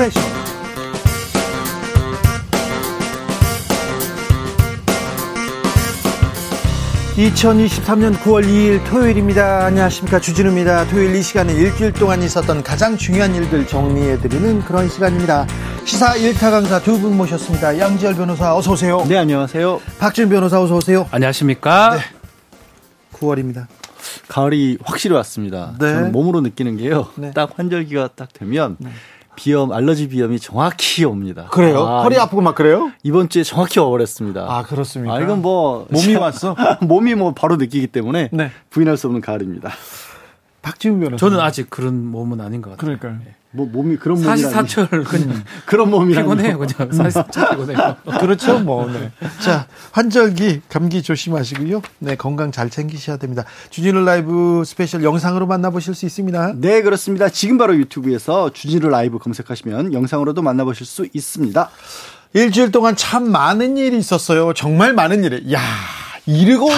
스페셜. 2023년 9월 2일 토요일입니다. 안녕하십니까. 주진우입니다. 토요일 이 시간에 일주일 동안 있었던 가장 중요한 일들 정리해드리는 그런 시간입니다. 시사 1타 강사 두 분 모셨습니다. 양지열 변호사 어서 오세요. 네, 안녕하세요. 박지훈 변호사 어서 오세요. 안녕하십니까. 네. 9월입니다. 가을이 확실히 왔습니다. 네. 저는 몸으로 느끼는 게요. 네. 딱 환절기가 딱 되면 네. 비염, 알러지 비염이 정확히 옵니다. 그래요? 아, 허리 아프고 막 그래요? 이번 주에 정확히 와버렸습니다. 아, 그렇습니까? 아, 이건 뭐. 몸이 왔어? 몸이 뭐 바로 느끼기 때문에 네. 부인할 수 없는 가을입니다. 박지훈 변호사. 저는 아직 그런 몸은 아닌 것 같아요. 그러니까요. 네. 뭐 몸이 그런 몸이 사시사철 그냥 음. 그런 몸이라 피곤해요 그냥 사시사철 피곤해요. 그렇죠 뭐. 네. 자 환절기 감기 조심하시고요. 네 건강 잘 챙기셔야 됩니다. 주진우 라이브 스페셜 영상으로 만나보실 수 있습니다. 네 그렇습니다. 지금 바로 유튜브에서 주진우 라이브 검색하시면 영상으로도 만나보실 수 있습니다. 일주일 동안 참 많은 일이 있었어요. 정말 많은 일이. 야 이르고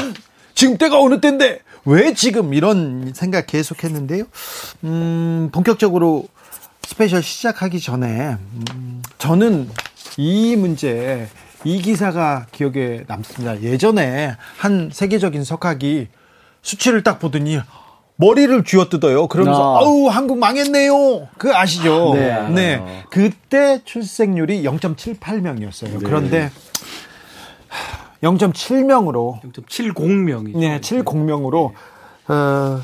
지금 때가 어느 때인데 왜 지금 이런 생각 계속했는데요. 음 본격적으로 스페셜 시작하기 전에 음, 저는 이 문제 이 기사가 기억에 남습니다. 예전에 한 세계적인 석학이 수치를 딱 보더니 머리를 쥐어뜯어요. 그러면서 아. 우 한국 망했네요. 그 아시죠? 네. 네. 그때 출생률이 0.78명이었어요. 네. 그런데 0.7명으로 0.70명이죠. 네, 70명으로 어,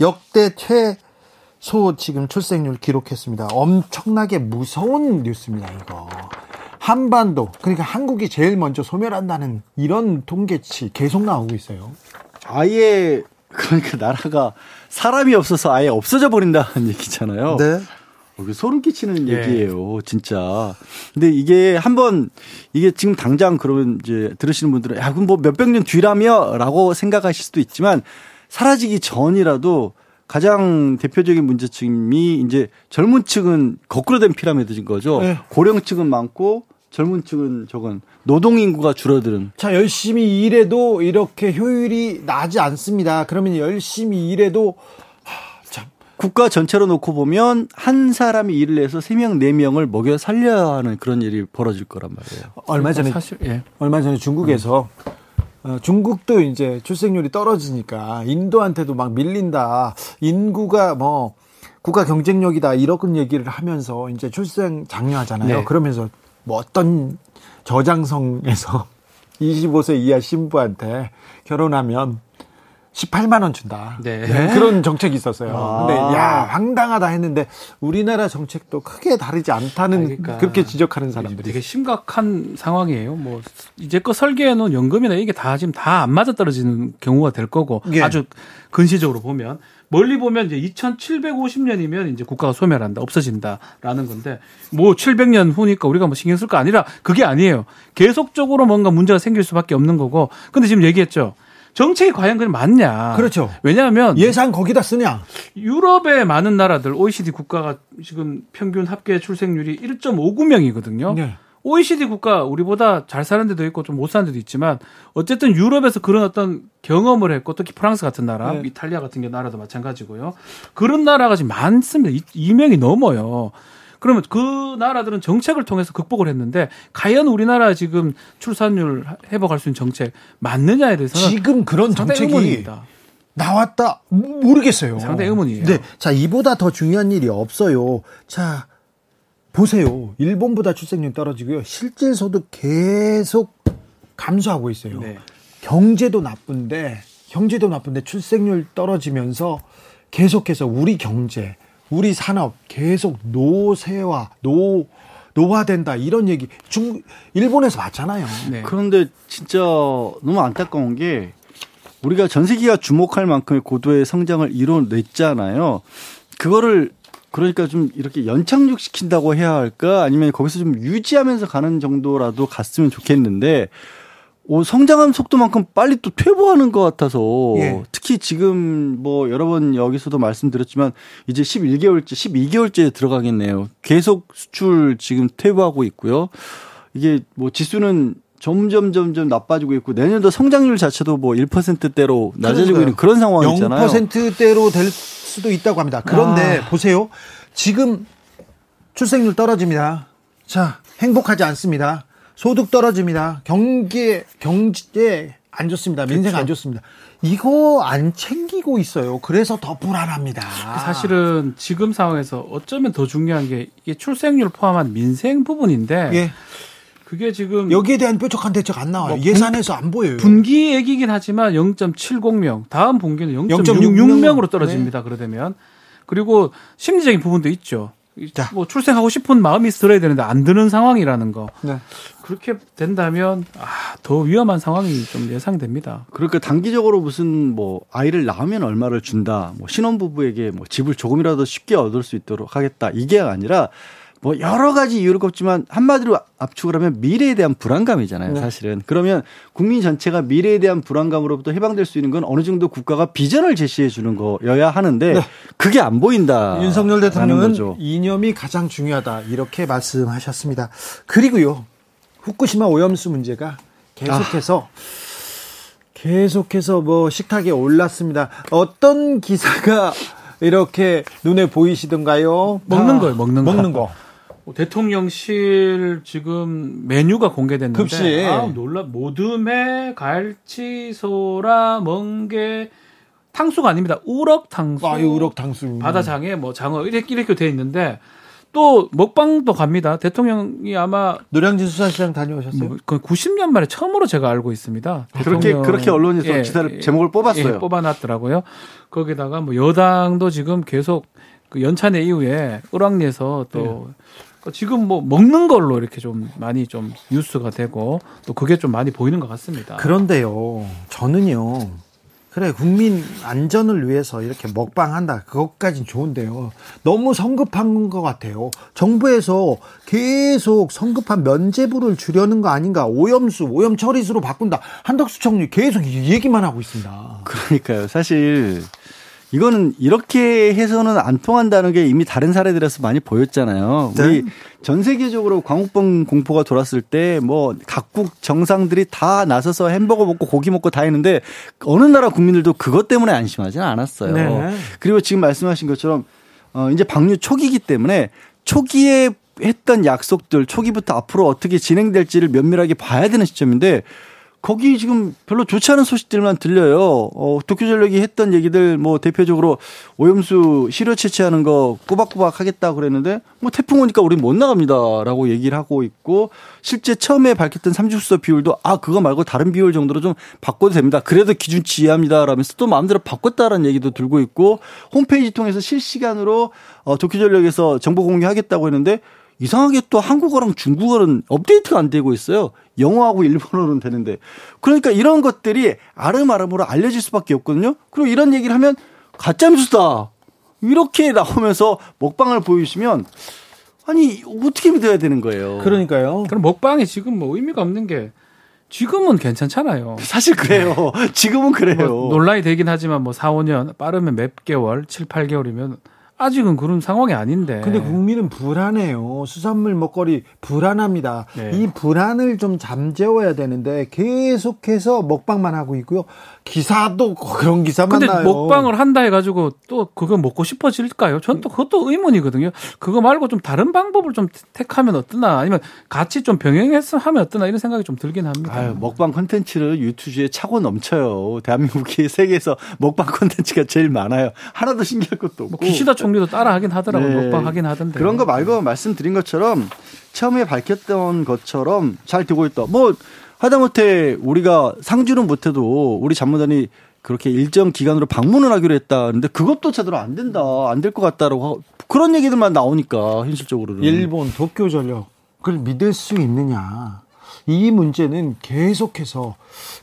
역대 최소 지금 출생률 기록했습니다. 엄청나게 무서운 뉴스입니다, 이거. 한반도, 그러니까 한국이 제일 먼저 소멸한다는 이런 통계치 계속 나오고 있어요. 아예, 그러니까 나라가 사람이 없어서 아예 없어져 버린다는 얘기잖아요. 네. 어, 소름 끼치는 예. 얘기예요, 진짜. 근데 이게 한번 이게 지금 당장 그러면 이제 들으시는 분들은 야, 그럼 뭐 몇백 년 뒤라며? 라고 생각하실 수도 있지만 사라지기 전이라도 가장 대표적인 문제점이 이제 젊은 층은 거꾸로 된 피라미드인 거죠. 네. 고령 층은 많고 젊은 층은 적은 노동 인구가 줄어드는. 자, 열심히 일해도 이렇게 효율이 나지 않습니다. 그러면 열심히 일해도 참 국가 전체로 놓고 보면 한 사람이 일을 해서 3명, 4명을 먹여 살려야 하는 그런 일이 벌어질 거란 말이에요. 얼마 전에 사실 예. 얼마 전에 중국에서 음. 어, 중국도 이제 출생률이 떨어지니까 인도한테도 막 밀린다. 인구가 뭐 국가 경쟁력이다 이런 얘기를 하면서 이제 출생 장려하잖아요. 네. 그러면서 뭐 어떤 저장성에서 25세 이하 신부한테 결혼하면 18만 원 준다. 네. 네. 그런 정책이 있었어요. 아. 근데 야 황당하다 했는데 우리나라 정책도 크게 다르지 않다는 그러니까 그렇게 지적하는 사람들이 되게 심각한 상황이에요. 뭐 이제껏 설계해 놓은 연금이나 이게 다 지금 다 안 맞아 떨어지는 경우가 될 거고 예. 아주 근시적으로 보면 멀리 보면 이제 2750년이면 이제 국가가 소멸한다, 없어진다라는 건데 뭐 700년 후니까 우리가 뭐 신경 쓸 거 아니라 그게 아니에요. 계속적으로 뭔가 문제가 생길 수밖에 없는 거고. 근데 지금 얘기했죠. 정책이 과연 그게 맞냐? 그렇죠. 왜냐하면 예산 거기다 쓰냐? 유럽의 많은 나라들 OECD 국가가 지금 평균 합계 출생률이 1.59명이거든요. 네. OECD 국가 우리보다 잘 사는 데도 있고 좀 못 사는 데도 있지만 어쨌든 유럽에서 그런 어떤 경험을 했고 특히 프랑스 같은 나라, 네. 이탈리아 같은 게 나라도 마찬가지고요. 그런 나라가 지금 많습니다. 2명이 넘어요. 그러면 그 나라들은 정책을 통해서 극복을 했는데 과연 우리나라 지금 출산율 회복할 수 있는 정책 맞느냐에 대해서는 지금 그런 정책이 의문입니다. 나왔다 모르겠어요. 상당히 의문이에요. 네, 자 이보다 더 중요한 일이 없어요. 자 보세요. 일본보다 출생률 떨어지고요. 실질 소득 계속 감소하고 있어요. 네. 경제도 나쁜데 경제도 나쁜데 출생률 떨어지면서 계속해서 우리 경제 우리 산업 계속 노쇠화, 노 노화된다 이런 얘기 중 일본에서 봤잖아요. 네. 그런데 진짜 너무 안타까운 게 우리가 전 세계가 주목할 만큼의 고도의 성장을 이뤄냈잖아요. 그거를 그러니까 좀 이렇게 연착륙 시킨다고 해야 할까 아니면 거기서 좀 유지하면서 가는 정도라도 갔으면 좋겠는데 오, 성장하는 속도만큼 빨리 또 퇴보하는 것 같아서 예. 특히 지금 뭐 여러 번 여기서도 말씀드렸지만 이제 11개월째, 12개월째 들어가겠네요. 계속 수출 지금 퇴보하고 있고요. 이게 뭐 지수는 점점 점점 나빠지고 있고 내년도 성장률 자체도 뭐 1%대로 낮아지고 있는 그런 상황이잖아요. 0%대로 될 수도 있다고 합니다. 그런데 아. 보세요. 지금 출생률 떨어집니다. 자, 행복하지 않습니다. 소득 떨어집니다. 경기 경제 안 좋습니다. 민생 안 그렇죠. 좋습니다. 이거 안 챙기고 있어요. 그래서 더 불안합니다. 사실은 지금 상황에서 어쩌면 더 중요한 게 이게 출생률 포함한 민생 부분인데 예. 그게 지금 여기에 대한 뾰족한 대책 안 나와요. 뭐 예산에서 안 보여요. 분기 얘기긴 하지만 0.70명, 다음 분기는 0.66명으로 떨어집니다. 네. 그러다면 그리고 심리적인 부분도 있죠. 자. 뭐 출생하고 싶은 마음이 들어야 되는데 안 드는 상황이라는 거. 네. 그렇게 된다면 아, 더 위험한 상황이 좀 예상됩니다. 그러니까 단기적으로 무슨 뭐 아이를 낳으면 얼마를 준다. 뭐 신혼 부부에게 뭐 집을 조금이라도 쉽게 얻을 수 있도록 하겠다. 이게 아니라 뭐 여러 가지 이유를 꼽지만 한마디로 압축을 하면 미래에 대한 불안감이잖아요, 네. 사실은. 그러면 국민 전체가 미래에 대한 불안감으로부터 해방될 수 있는 건 어느 정도 국가가 비전을 제시해 주는 거여야 하는데 네. 그게 안 보인다. 윤석열 대통령은 거죠. 이념이 가장 중요하다. 이렇게 말씀하셨습니다. 그리고요. 후쿠시마 오염수 문제가 계속해서 아. 계속해서 뭐 식탁에 올랐습니다. 어떤 기사가 이렇게 눈에 보이시던가요? 먹는 거예요, 먹는 거. 먹는 거. 뭐 대통령실 지금 메뉴가 공개됐는데 급식. 아, 놀라 모듬에 갈치 소라 멍게 탕수가 아닙니다. 우럭 탕수. 아, 우럭 탕수. 바다장에 뭐 장어 이렇게 이렇게 돼 있는데 또 먹방도 갑니다. 대통령이 아마 노량진 수산시장 다녀오셨어요? 뭐, 그 90년 만에 처음으로 제가 알고 있습니다. 그렇게 그렇게 언론에서 예, 기사를 예, 제목을 뽑았어요. 예, 뽑아놨더라고요. 거기다가 뭐 여당도 지금 계속 그 연찬회 이후에 을왕리에서 또 네. 그 지금 뭐 먹는 걸로 이렇게 좀 많이 좀 뉴스가 되고 또 그게 좀 많이 보이는 것 같습니다. 그런데요, 저는요. 그래 국민 안전을 위해서 이렇게 먹방한다. 그것까진 좋은데요. 너무 성급한 것 같아요. 정부에서 계속 성급한 면제부를 주려는 거 아닌가. 오염수 오염 처리수로 바꾼다. 한덕수 총리 계속 얘기만 하고 있습니다. 그러니까요. 사실 이거는 이렇게 해서는 안 통한다는 게 이미 다른 사례들에서 많이 보였잖아요. 네. 우리 전 세계적으로 광우병 공포가 돌았을 때 뭐 각국 정상들이 다 나서서 햄버거 먹고 고기 먹고 다 했는데 어느 나라 국민들도 그것 때문에 안심하지는 않았어요. 네. 그리고 지금 말씀하신 것처럼 어 이제 방류 초기이기 때문에 초기에 했던 약속들 초기부터 앞으로 어떻게 진행될지를 면밀하게 봐야 되는 시점인데 거기 지금 별로 좋지 않은 소식들만 들려요. 어, 도쿄전력이 했던 얘기들 뭐 대표적으로 오염수 시료 채취하는 거 꼬박꼬박 하겠다 그랬는데 뭐 태풍 오니까 우리 못 나갑니다라고 얘기를 하고 있고 실제 처음에 밝혔던 삼중수소 비율도 아 그거 말고 다른 비율 정도로 좀 바꿔도 됩니다. 그래도 기준치 이하입니다라면서 또 마음대로 바꿨다라는 얘기도 들고 있고 홈페이지 통해서 실시간으로 어, 도쿄전력에서 정보 공유하겠다고 했는데 이상하게 또 한국어랑 중국어는 업데이트가 안 되고 있어요. 영어하고 일본어는 되는데. 그러니까 이런 것들이 아름아름으로 알려질 수밖에 없거든요. 그리고 이런 얘기를 하면 가짜뉴스다. 이렇게 나오면서 먹방을 보여주시면 아니 어떻게 믿어야 되는 거예요. 그러니까요. 그럼 먹방이 지금 뭐 의미가 없는 게 지금은 괜찮잖아요. 사실 그래요. 지금은 그래요. 뭐 논란이 되긴 하지만 뭐 4, 5년 빠르면 몇 개월, 7, 8개월이면 아직은 그런 상황이 아닌데. 근데 국민은 불안해요. 수산물 먹거리 불안합니다. 네. 이 불안을 좀 잠재워야 되는데 계속해서 먹방만 하고 있고요. 기사도 그런 기사만 근데 나요. 먹방을 한다 해가지고 또 그거 먹고 싶어질까요? 전 또 그것도 의문이거든요. 그거 말고 좀 다른 방법을 좀 택하면 어떠나 아니면 같이 좀 병행해서 하면 어떠나 이런 생각이 좀 들긴 합니다. 아유, 먹방 콘텐츠를 유튜브에 차고 넘쳐요. 대한민국이 세계에서 먹방 콘텐츠가 제일 많아요. 하나도 신기할 것도 없고. 뭐 기시다 총 리도 따라 하긴 하더라고요. 네. 먹방 하긴 하던데. 그런 거 말고 말씀드린 것처럼 처음에 밝혔던 것처럼 잘 되고 있다. 뭐 하다못해 우리가 상주는 못해도 우리 잡무단이 그렇게 일정 기간으로 방문을 하기로 했다는데 그것도 제대로 안 된다, 안 될 것 같다라고 그런 얘기들만 나오니까 현실적으로는 일본 도쿄 전력을 믿을 수 있느냐 이 문제는 계속해서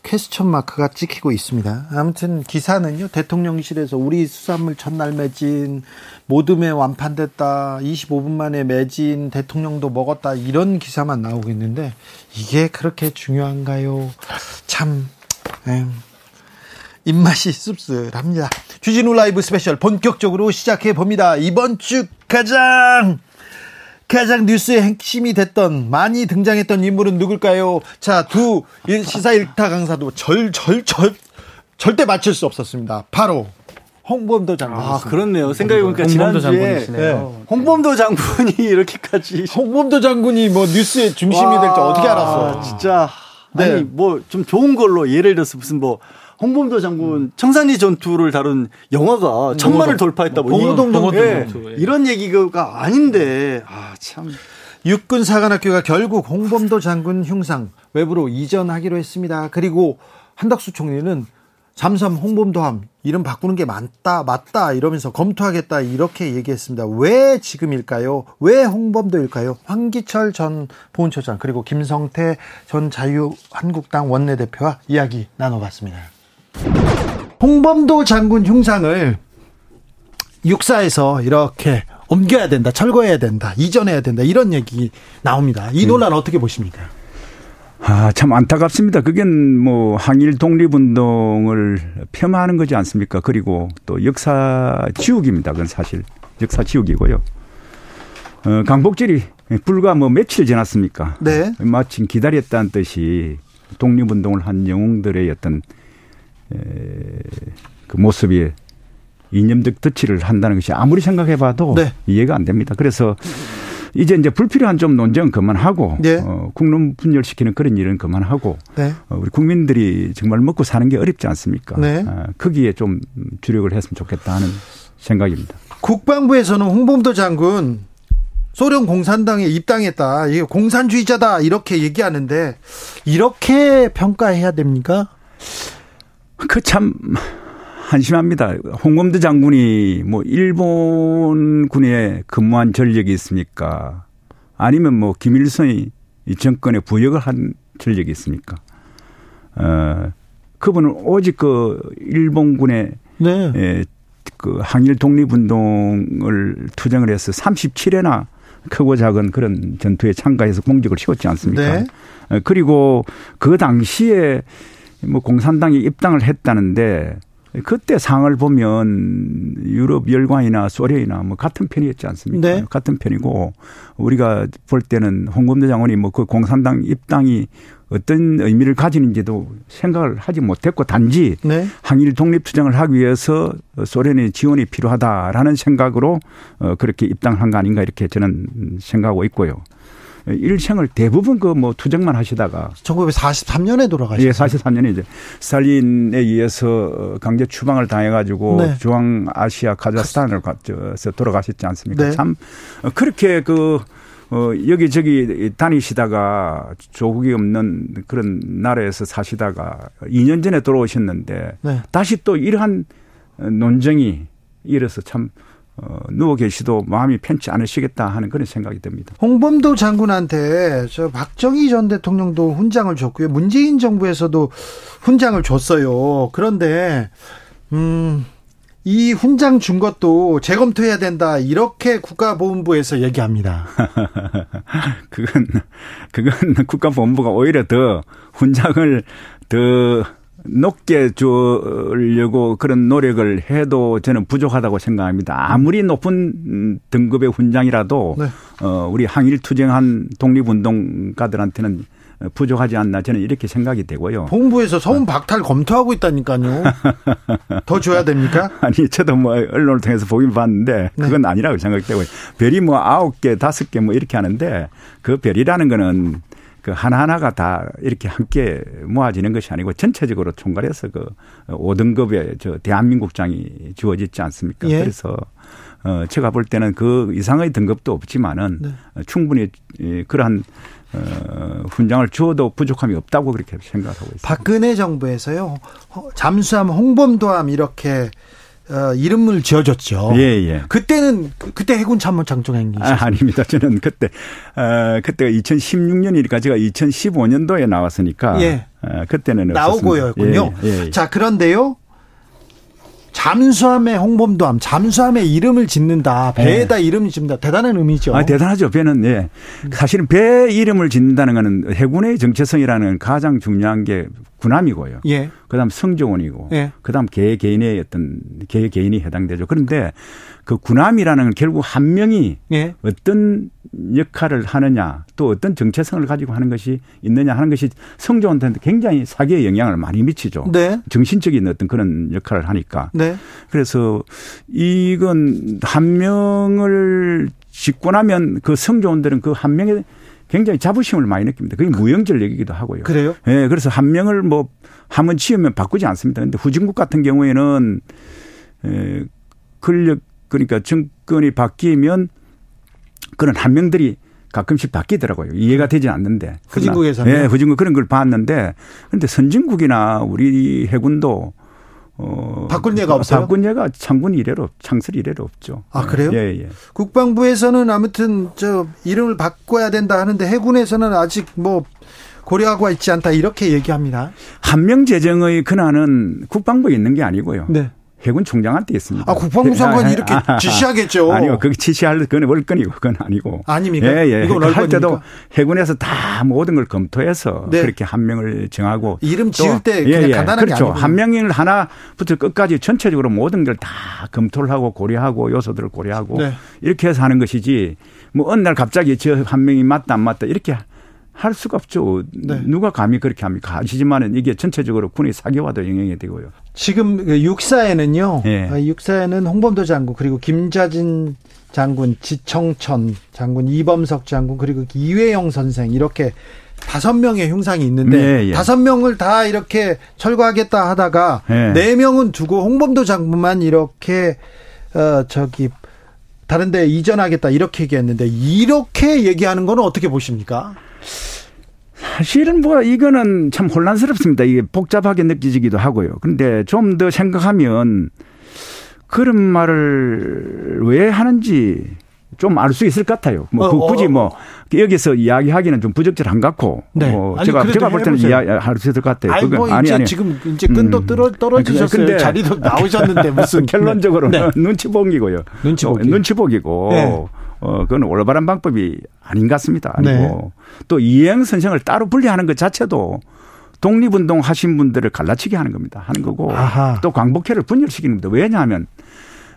퀘스천 마크가 찍히고 있습니다. 아무튼 기사는요 대통령실에서 우리 수산물 첫날 매진 모둠에 완판됐다 25분 만에 매진 대통령도 먹었다 이런 기사만 나오고 있는데 이게 그렇게 중요한가요? 참 에휴. 입맛이 씁쓸합니다. 주진우 라이브 스페셜 본격적으로 시작해 봅니다. 이번 주 가장 가장 뉴스의 핵심이 됐던 많이 등장했던 인물은 누굴까요? 자, 두 시사 일타 강사도 절절절 절대 맞출 수 없었습니다. 바로 홍범도 장군. 아, 그렇네요. 생각해보니까 홍범도 지난주에 장군이시네요. 홍범도 장군이 이렇게까지 홍범도 장군이 뭐 뉴스의 중심이 될줄 어떻게 알았어? 아, 진짜. 네. 아니, 뭐 좀 좋은 걸로 예를 들어서 무슨 뭐 홍범도 장군 청산리 전투를 다룬 영화가 천만을 돌파했다 뭐 예, 전투, 예. 이런 얘기가 아닌데 아 참. 육군 사관학교가 결국 홍범도 장군 흉상 외부로 이전하기로 했습니다. 그리고 한덕수 총리는 잠수함 홍범도함 이름 바꾸는 게 맞다 맞다 이러면서 검토하겠다 이렇게 얘기했습니다. 왜 지금일까요? 왜 홍범도일까요? 황기철 전 보훈처장 그리고 김성태 전 자유한국당 원내대표와 이야기 나눠봤습니다. 홍범도 장군 흉상을 육사에서 이렇게 옮겨야 된다, 철거해야 된다, 이전해야 된다 이런 얘기 나옵니다. 이 논란 어떻게 보십니까? 아, 참 안타깝습니다. 그겐 뭐 항일 독립운동을 폄하하는 거지 않습니까? 그리고 또 역사 지우기입니다. 그건 사실 역사 지우기고요. 어, 강복절이 불과 뭐 며칠 지났습니까? 네. 마침 기다렸다는 뜻이 독립운동을 한 영웅들의 어떤 에, 그 모습이 이념적 덧치를 한다는 것이 아무리 생각해봐도 네. 이해가 안 됩니다. 그래서 이제 이제 불필요한 좀 논쟁은 그만하고 네. 어, 국론 분열시키는 그런 일은 그만하고 네. 어, 우리 국민들이 정말 먹고 사는 게 어렵지 않습니까? 네. 어, 거기에 좀 주력을 했으면 좋겠다 하는 생각입니다. 국방부에서는 홍범도 장군 소련 공산당에 입당했다, 이게 공산주의자다 이렇게 얘기하는데 이렇게 평가해야 됩니까? 그 참 한심합니다. 홍범도 장군이 뭐 일본 군에 근무한 전력이 있습니까? 아니면 뭐 김일성이 이 정권에 부역을 한 전력이 있습니까? 어, 그분은 오직 그 일본군의 네. 에, 그 항일 독립운동을 투쟁을 해서 37회나 크고 작은 그런 전투에 참가해서 공적을 씌웠지 않습니까? 네. 어, 그리고 그 당시에 뭐 공산당이 입당을 했다는데 그때 상을 보면 유럽 열강이나 소련이나 뭐 같은 편이었지 않습니까? 네. 같은 편이고 우리가 볼 때는 홍범도 장군이 뭐 그 공산당 입당이 어떤 의미를 가지는지도 생각을 하지 못했고 단지 네. 항일 독립 투쟁을 하기 위해서 소련의 지원이 필요하다라는 생각으로 어 그렇게 입당한 거 아닌가 이렇게 저는 생각하고 있고요. 일생을 대부분 그 뭐 투쟁만 하시다가 1943년에 돌아가셨어요. 예, 43년에 이제 스탈린에 의해서 강제 추방을 당해가지고 네. 중앙아시아 카자흐스탄을 가서 돌아가셨지 않습니까? 네. 참 어, 그렇게 그 어, 여기저기 다니시다가 조국이 없는 그런 나라에서 사시다가 2년 전에 돌아오셨는데 네. 다시 또 이러한 논쟁이 일어서 참 어, 누워 계시도 마음이 편치 않으시겠다 하는 그런 생각이 듭니다. 홍범도 장군한테 저 박정희 전 대통령도 훈장을 줬고요. 문재인 정부에서도 훈장을 줬어요. 그런데 음, 이 훈장 준 것도 재검토해야 된다. 이렇게 국가보훈부에서 얘기합니다. 그건 그건 국가본부가 오히려 더 훈장을 더 높게 주려고 그런 노력을 해도 저는 부족하다고 생각합니다. 아무리 높은 등급의 훈장이라도 네. 어 우리 항일 투쟁한 독립운동가들한테는 부족하지 않나 저는 이렇게 생각이 되고요. 본부에서 서훈 박탈 검토하고 있다니까요. 더 줘야 됩니까? 아니 저도 뭐 언론을 통해서 보긴 봤는데 그건 아니라고 생각되고요. 별이 뭐 아홉 개, 다섯 개 뭐 이렇게 하는데 그 별이라는 거는 그 하나하나가 다 이렇게 함께 모아지는 것이 아니고 전체적으로 총괄해서 그 5등급의 저 대한민국장이 주어지지 않습니까? 예. 그래서 어 제가 볼 때는 그 이상의 등급도 없지만은 네. 충분히 이 그러한 어 훈장을 주어도 부족함이 없다고 그렇게 생각하고 있습니다. 박근혜 정부에서요. 허- 잠수함 홍범도함 이렇게 어, 이름을 지어줬죠. 예, 예. 그때는 그- 그때 해군 참모 장총장님 아, 아닙니다. 저는 그때 어 그때가 2016년이니까 제가 2015년도에 나왔으니까 예. 어, 그때는 나오고였군요. 없었습니다. 예, 예. 자, 그런데요. 잠수함에 홍범도함, 잠수함에 이름을 짓는다. 배에다 이름을 짓는다. 대단한 의미죠. 아, 대단하죠. 배는, 예. 사실은 배 이름을 짓는다는 거는 해군의 정체성이라는 가장 중요한 게 군함이고요. 예. 그 다음 성조원이고. 예. 그 다음 개 개인의 어떤 개 개인이 해당되죠. 그런데 그 군함이라는 건 결국 한 명이 예. 어떤 역할을 하느냐 또 어떤 정체성을 가지고 하는 것이 있느냐 하는 것이 성조한테 굉장히 사기에 영향을 많이 미치죠. 네. 정신적인 어떤 그런 역할을 하니까. 네. 그래서 이건 한 명을 짓고 나면 그 성조원들은 그 한 명에 굉장히 자부심을 많이 느낍니다. 그게 무용절력이기도 하고요. 그래요? 예, 네, 그래서 한 명을 뭐 한번 지으면 바꾸지 않습니다. 근데 후진국 같은 경우에는 에, 권력 그러니까 정권이 바뀌면 그런 한 명들이 가끔씩 바뀌더라고요. 이해가 되지 않는데. 후진국에서는. 네, 후진국 그런 걸 봤는데 그런데 선진국이나 우리 해군도 어, 바꾼 예가 없어요? 바꾼 예가 창군 이래로 창설 이래로 없죠. 아 그래요? 예, 예. 국방부에서는 아무튼 저 이름을 바꿔야 된다 하는데 해군에서는 아직 뭐 고려하고 있지 않다 이렇게 얘기합니다. 한명 재정의 근한은 국방부에 있는 게 아니고요. 네. 해군 총장한테 있습니다. 아, 국방부 장관이 이렇게 지시하겠죠. 아니요. 그게 지시할 그건 월권이고 그건 아니고. 아닙니까? 예, 예. 이건 할 때도 해군에서 다 모든 걸 검토해서 네. 그렇게 한 명을 정하고 이름 지을 때 그냥 예, 예. 간단하게 그렇죠. 한 명을 하나부터 끝까지 전체적으로 모든 걸 다 검토를 하고 고려하고 요소들을 고려하고 네. 이렇게 해서 하는 것이지 뭐 어느 날 갑자기 저 한 명이 맞다 안 맞다 이렇게 할 수가 없죠. 네. 누가 감히 그렇게 합니까? 하시지만은 이게 전체적으로 군의 사교화도 영향이 되고요. 지금 그 육사에는요. 네. 육사에는 홍범도 장군 그리고 김자진 장군, 지청천 장군, 이범석 장군 그리고 이회영 선생 이렇게 다섯 명의 흉상이 있는데 네, 예. 다섯 명을 다 이렇게 철거하겠다 하다가 네. 네 명은 두고 홍범도 장군만 이렇게 어 저기 다른데 이전하겠다 이렇게 얘기했는데 이렇게 얘기하는 거는 어떻게 보십니까? 사실은 뭐 이거는 참 혼란스럽습니다. 이게 복잡하게 느껴지기도 하고요. 근데 좀 더 생각하면 그런 말을 왜 하는지 좀 알 수 있을 것 같아요. 뭐 어, 굳이 어. 뭐 여기서 이야기하기는 좀 부적절한 것 같고. 네. 뭐 제가 제가 볼 때는 이야기할 수 있을 것 같아요. 아니, 뭐 아니 아니 지금 이제 끈도 음. 떨어지셨어요. 근데 자리도 나오셨는데 무슨 결론적으로 네. 눈치 보기고요. 눈치 보기. 어, 눈치 보기고. 네. 어, 그건 올바른 방법이 아닌 것 같습니다. 아니고 네. 또 이행 선생을 따로 분리하는 것 자체도 독립운동 하신 분들을 갈라치게 하는 겁니다. 하는 거고 아하. 또 광복회를 분열시키는 겁니다. 왜냐하면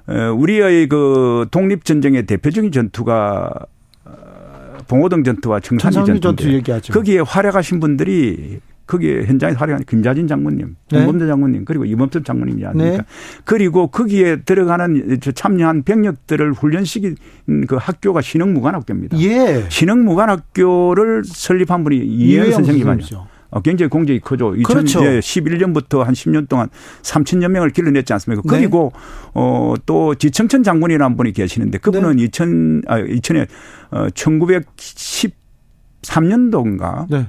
어, 우리의 그 독립전쟁의 대표적인 전투가 어, 봉오동 전투와 청산리 전투 얘기하죠. 거기에 활약하신 분들이 거기에 현장에 활약한 김자진 장군님, 홍범대 네. 장군님, 그리고 이범섭 장군님이 아닙니까? 네. 그리고 거기에 들어가는 참여한 병력들을 훈련시킨 그 학교가 신흥무관학교입니다. 예. 신흥무관학교를 설립한 분이 이혜영 선생님이죠. 어, 굉장히 공적이 크죠. 그렇죠. 2011년부터 한 10년 동안 3천여 명을 길러냈지 않습니까? 네. 그리고 어, 또 지청천 장군이라는 분이 계시는데 그분은 네. 2000, 아, 2000에 어, 1913년도인가 네.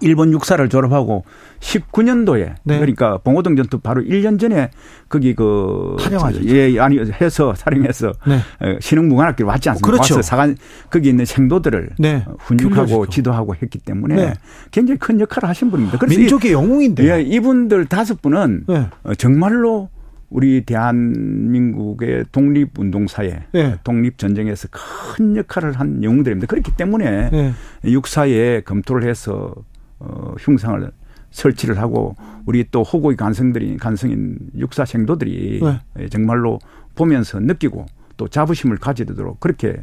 일본 육사를 졸업하고 19년도에 네. 그러니까 봉오동 전투 바로 1년 전에 거기 그 사령하죠. 예, 아니 해서 사령해서 네. 어, 신흥무관학교를 왔지 않습니까? 그렇죠. 와서 사관 거기 있는 생도들을 네. 훈육하고 지도하고 했기 때문에 네. 굉장히 큰 역할을 하신 분입니다. 그래서 민족의 영웅인데 예, 이분들 다섯 분은 네. 어, 정말로 우리 대한민국의 독립운동사에 네. 독립전쟁에서 큰 역할을 한 영웅들입니다. 그렇기 때문에 네. 육사에 검토를 해서 어, 흉상을 설치를 하고 우리 또 호국의 간성들이 간성인 육사 생도들이 네. 정말로 보면서 느끼고 또 자부심을 가지도록 그렇게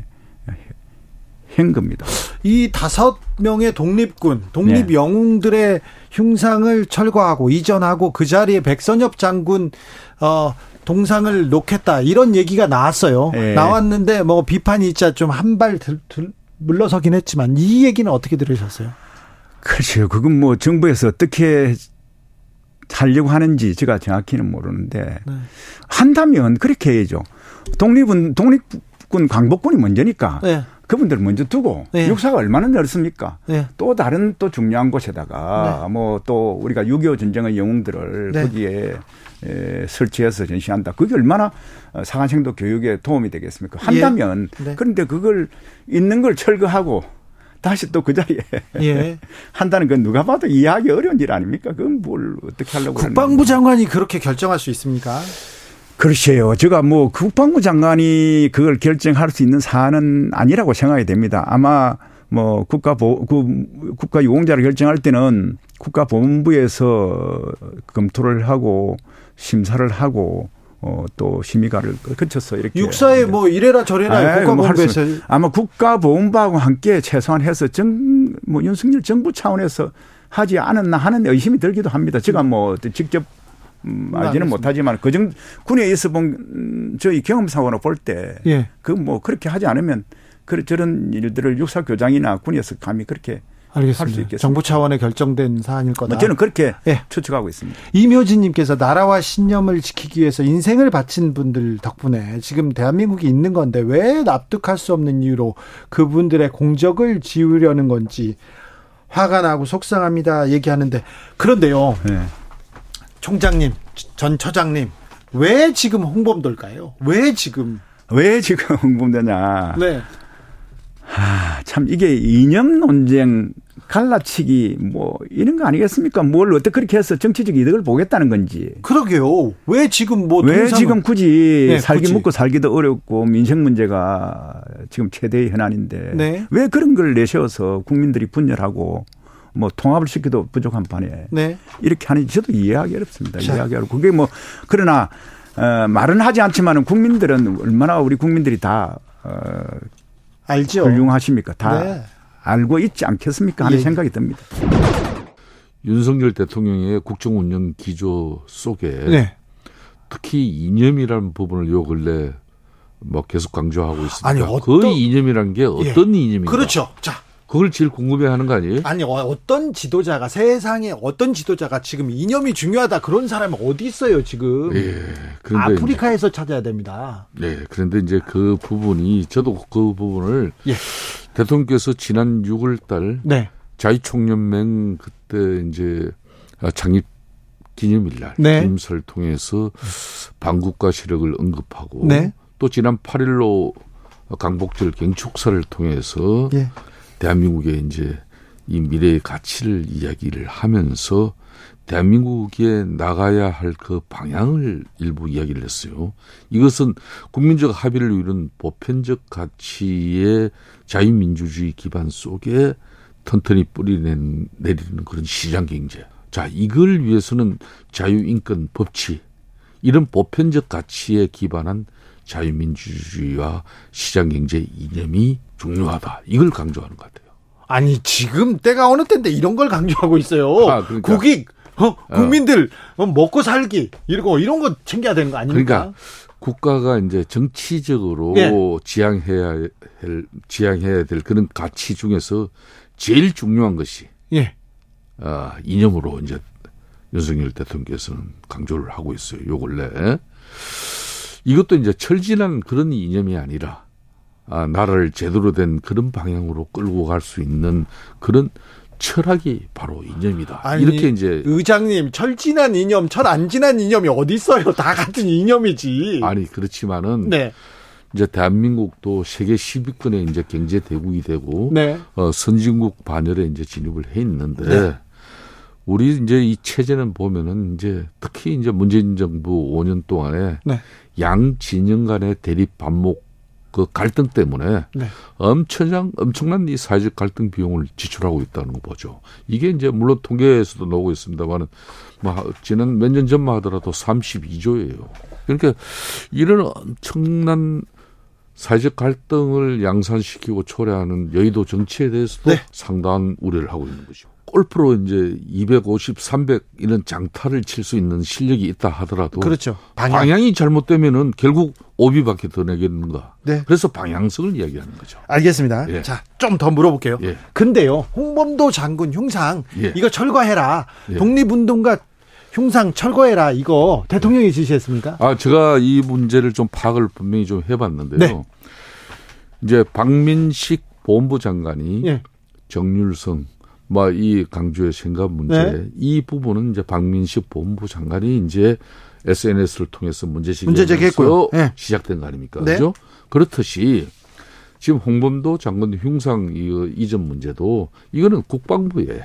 한 겁니다. 이 다섯 명의 독립군, 독립 네. 영웅들의 흉상을 철거하고 이전하고 그 자리에 백선엽 장군 어 동상을 놓겠다 이런 얘기가 나왔어요. 네. 나왔는데 뭐 비판이 있자 좀 한 발 물러서긴 했지만 이 얘기는 어떻게 들으셨어요? 그렇죠. 그건 뭐 정부에서 어떻게 하려고 하는지 제가 정확히는 모르는데 네. 한다면 그렇게 해야죠. 독립은 독립군 광복군이 먼저니까 네. 그분들 먼저 두고 네. 육사가 얼마나 넓습니까? 네. 또 다른 또 중요한 곳에다가 네. 뭐또 우리가 6.25 전쟁의 영웅들을 네. 거기에 에, 설치해서 전시한다. 그게 얼마나 사관생도 교육에 도움이 되겠습니까? 한다면 예. 네. 그런데 그걸 있는 걸 철거하고 다시 또 그 자리에 예. 한다는 건 누가 봐도 이해하기 어려운 일 아닙니까? 그건 뭘 어떻게 하려고 국방부 장관이 그렇게 결정할 수 있습니까? 그렇죠. 제가 뭐 국방부 장관이 그걸 결정할 수 있는 사안은 아니라고 생각이 됩니다. 아마 뭐 국가보 그 국가 유공자를 결정할 때는 국가보훈부에서 검토를 하고 심사를 하고 어, 또 심의가를 거쳐서 이렇게 육사에 뭐 이래라 저래라 뭐 국가본부에서 할 수- 아마 국가보훈부하고 함께 최소한 해서 정, 뭐 윤석열 정부 차원에서 하지 않았나 하는 의심이 들기도 합니다. 제가 뭐 직접 음, 알지는 알겠습니다. 못하지만 그정 군에 있어 본 음, 저희 경험상으로 볼 때그 예. 뭐 그렇게 하지 않으면 그 저런 일들을 육사 교장이나 군에서 감히 그렇게 할수 알겠습니다. 있겠습니다. 정부 차원의 결정된 사안일 거다. 뭐 저는 그렇게 예. 추측하고 있습니다. 이묘진님께서 나라와 신념을 지키기 위해서 인생을 바친 분들 덕분에 지금 대한민국이 있는 건데 왜 납득할 수 없는 이유로 그분들의 공적을 지우려는 건지 화가 나고 속상합니다 얘기하는데 그런데요 네. 총장님 전 처장님 왜 지금 홍범도일까요? 왜 지금? 왜 지금 흥분되냐? 네. 아, 참 이게 이념 논쟁 갈라치기 뭐 이런 거 아니겠습니까? 뭘 어떻게 그렇게 해서 정치적 이득을 보겠다는 건지. 그러게요. 왜 지금 뭐 왜 지금 굳이 네, 살기 굳이. 먹고 살기도 어렵고 민생 문제가 지금 최대의 현안인데 네. 왜 그런 걸 내세워서 국민들이 분열하고 뭐 통합을 시키도 부족한 판에 네. 이렇게 하는지 저도 이해하기 어렵습니다. 자. 이해하기 어렵고 그게 뭐 그러나 어, 말은 하지 않지만은 국민들은 얼마나 우리 국민들이 다 어, 알죠. 훌륭하십니까? 다 네. 알고 있지 않겠습니까? 하는 예. 생각이 듭니다. 윤석열 대통령의 국정 운영 기조 속에 네. 특히 이념이라는 부분을 요 근래 뭐 계속 강조하고 있습니다. 아니, 어떤- 그 이념이란 게 어떤 이념인가? 그렇죠. 자, 그걸 제일 궁금해하는 거 아니에요? 아니 어, 어떤 지도자가 세상에 어떤 지도자가 지금 이념이 중요하다 그런 사람이 어디 있어요 지금? 예. 그런데 아프리카에서 찾아야 됩니다. 이제, 네. 그런데 이제 그 부분이 저도 그 부분을 예. 대통령께서 지난 6월 달 네. 자유총연맹 그때 이제 창립 기념일 날 네. 기념사를 통해서 반국가 시력을 언급하고 네. 또 지난 8일로 강복절 경축사를 통해서 예. 대한민국의 이제 이 미래의 가치를 이야기를 하면서 대한민국에 나가야 할 그 방향을 일부 이야기를 했어요. 이것은 국민적 합의를 이룬 보편적 가치의 자유민주주의 기반 속에 튼튼히 뿌리낸 내리는 그런 시장 경제. 자, 이걸 위해서는 자유 인권 법치 이런 보편적 가치에 기반한 자유민주주의와 시장 경제 이념이 중요하다. 이걸 강조하는 것 같아요. 아니 지금 때가 어느 때인데 이런 걸 강조하고 있어요. 아, 그러니까. 국익, 어, 국민들 어, 먹고 살기 이러고 이런 거 챙겨야 되는 거 아닙니까? 그러니까 국가가 이제 정치적으로 예. 지향해야 할, 지향해야 될 그런 가치 중에서 제일 중요한 것이 예. 아, 이념으로 이제 윤석열 대통령께서는 강조를 하고 있어요. 요 근래. 이것도 이제 철진한 그런 이념이 아니라 아, 나라를 제대로 된 그런 방향으로 끌고 갈 수 있는 그런 철학이 바로 이념이다. 아니, 이렇게 이제 의장님 철진한 이념, 철 안 진한 이념이 어디 있어요? 다 같은 이념이지. 아니 그렇지만은 네. 이제 대한민국도 세계 10위권의 이제 경제 대국이 되고 네. 어, 선진국 반열에 이제 진입을 해 있는데 네. 우리 이제 이 체제는 보면은 이제 특히 이제 문재인 정부 5년 동안에 네. 양 진영 간의 대립 반목 그 갈등 때문에 네. 엄청난 엄청난 이 사회적 갈등 비용을 지출하고 있다는 거 보죠. 이게 이제 물론 통계에서도 나오고 있습니다만은 뭐 지난 몇 년 전만 하더라도 32조예요. 그러니까 이런 엄청난 사회적 갈등을 양산시키고 초래하는 여의도 정치에 대해서도 네. 상당한 우려를 하고 있는 거죠. 골프로 이제 250, 300 이런 장타를 칠 수 있는 실력이 있다 하더라도 그렇죠. 방향. 이 잘못되면은 결국 오비밖에 더 내겠는가. 네. 그래서 방향성을 이야기하는 거죠. 알겠습니다. 예. 자, 좀 더 물어볼게요. 예. 근데요, 홍범도 장군 흉상 예. 이거 철거해라. 예. 독립운동가 흉상 철거해라. 이거 대통령이 지시했습니까? 아, 제가 이 문제를 좀 파악을 분명히 좀 해봤는데요. 네. 이제 박민식 보훈부 장관이 예. 정률성, 뭐이 강조의 생각 문제, 네. 이 부분은 이제 박민식 보훈부 장관이 이제 SNS를 통해서 문제 제기했고요. 예. 시작된 거 아닙니까? 네. 그죠? 그렇듯이 지금 홍범도 장관 흉상 이 이전 문제도 이거는 국방부의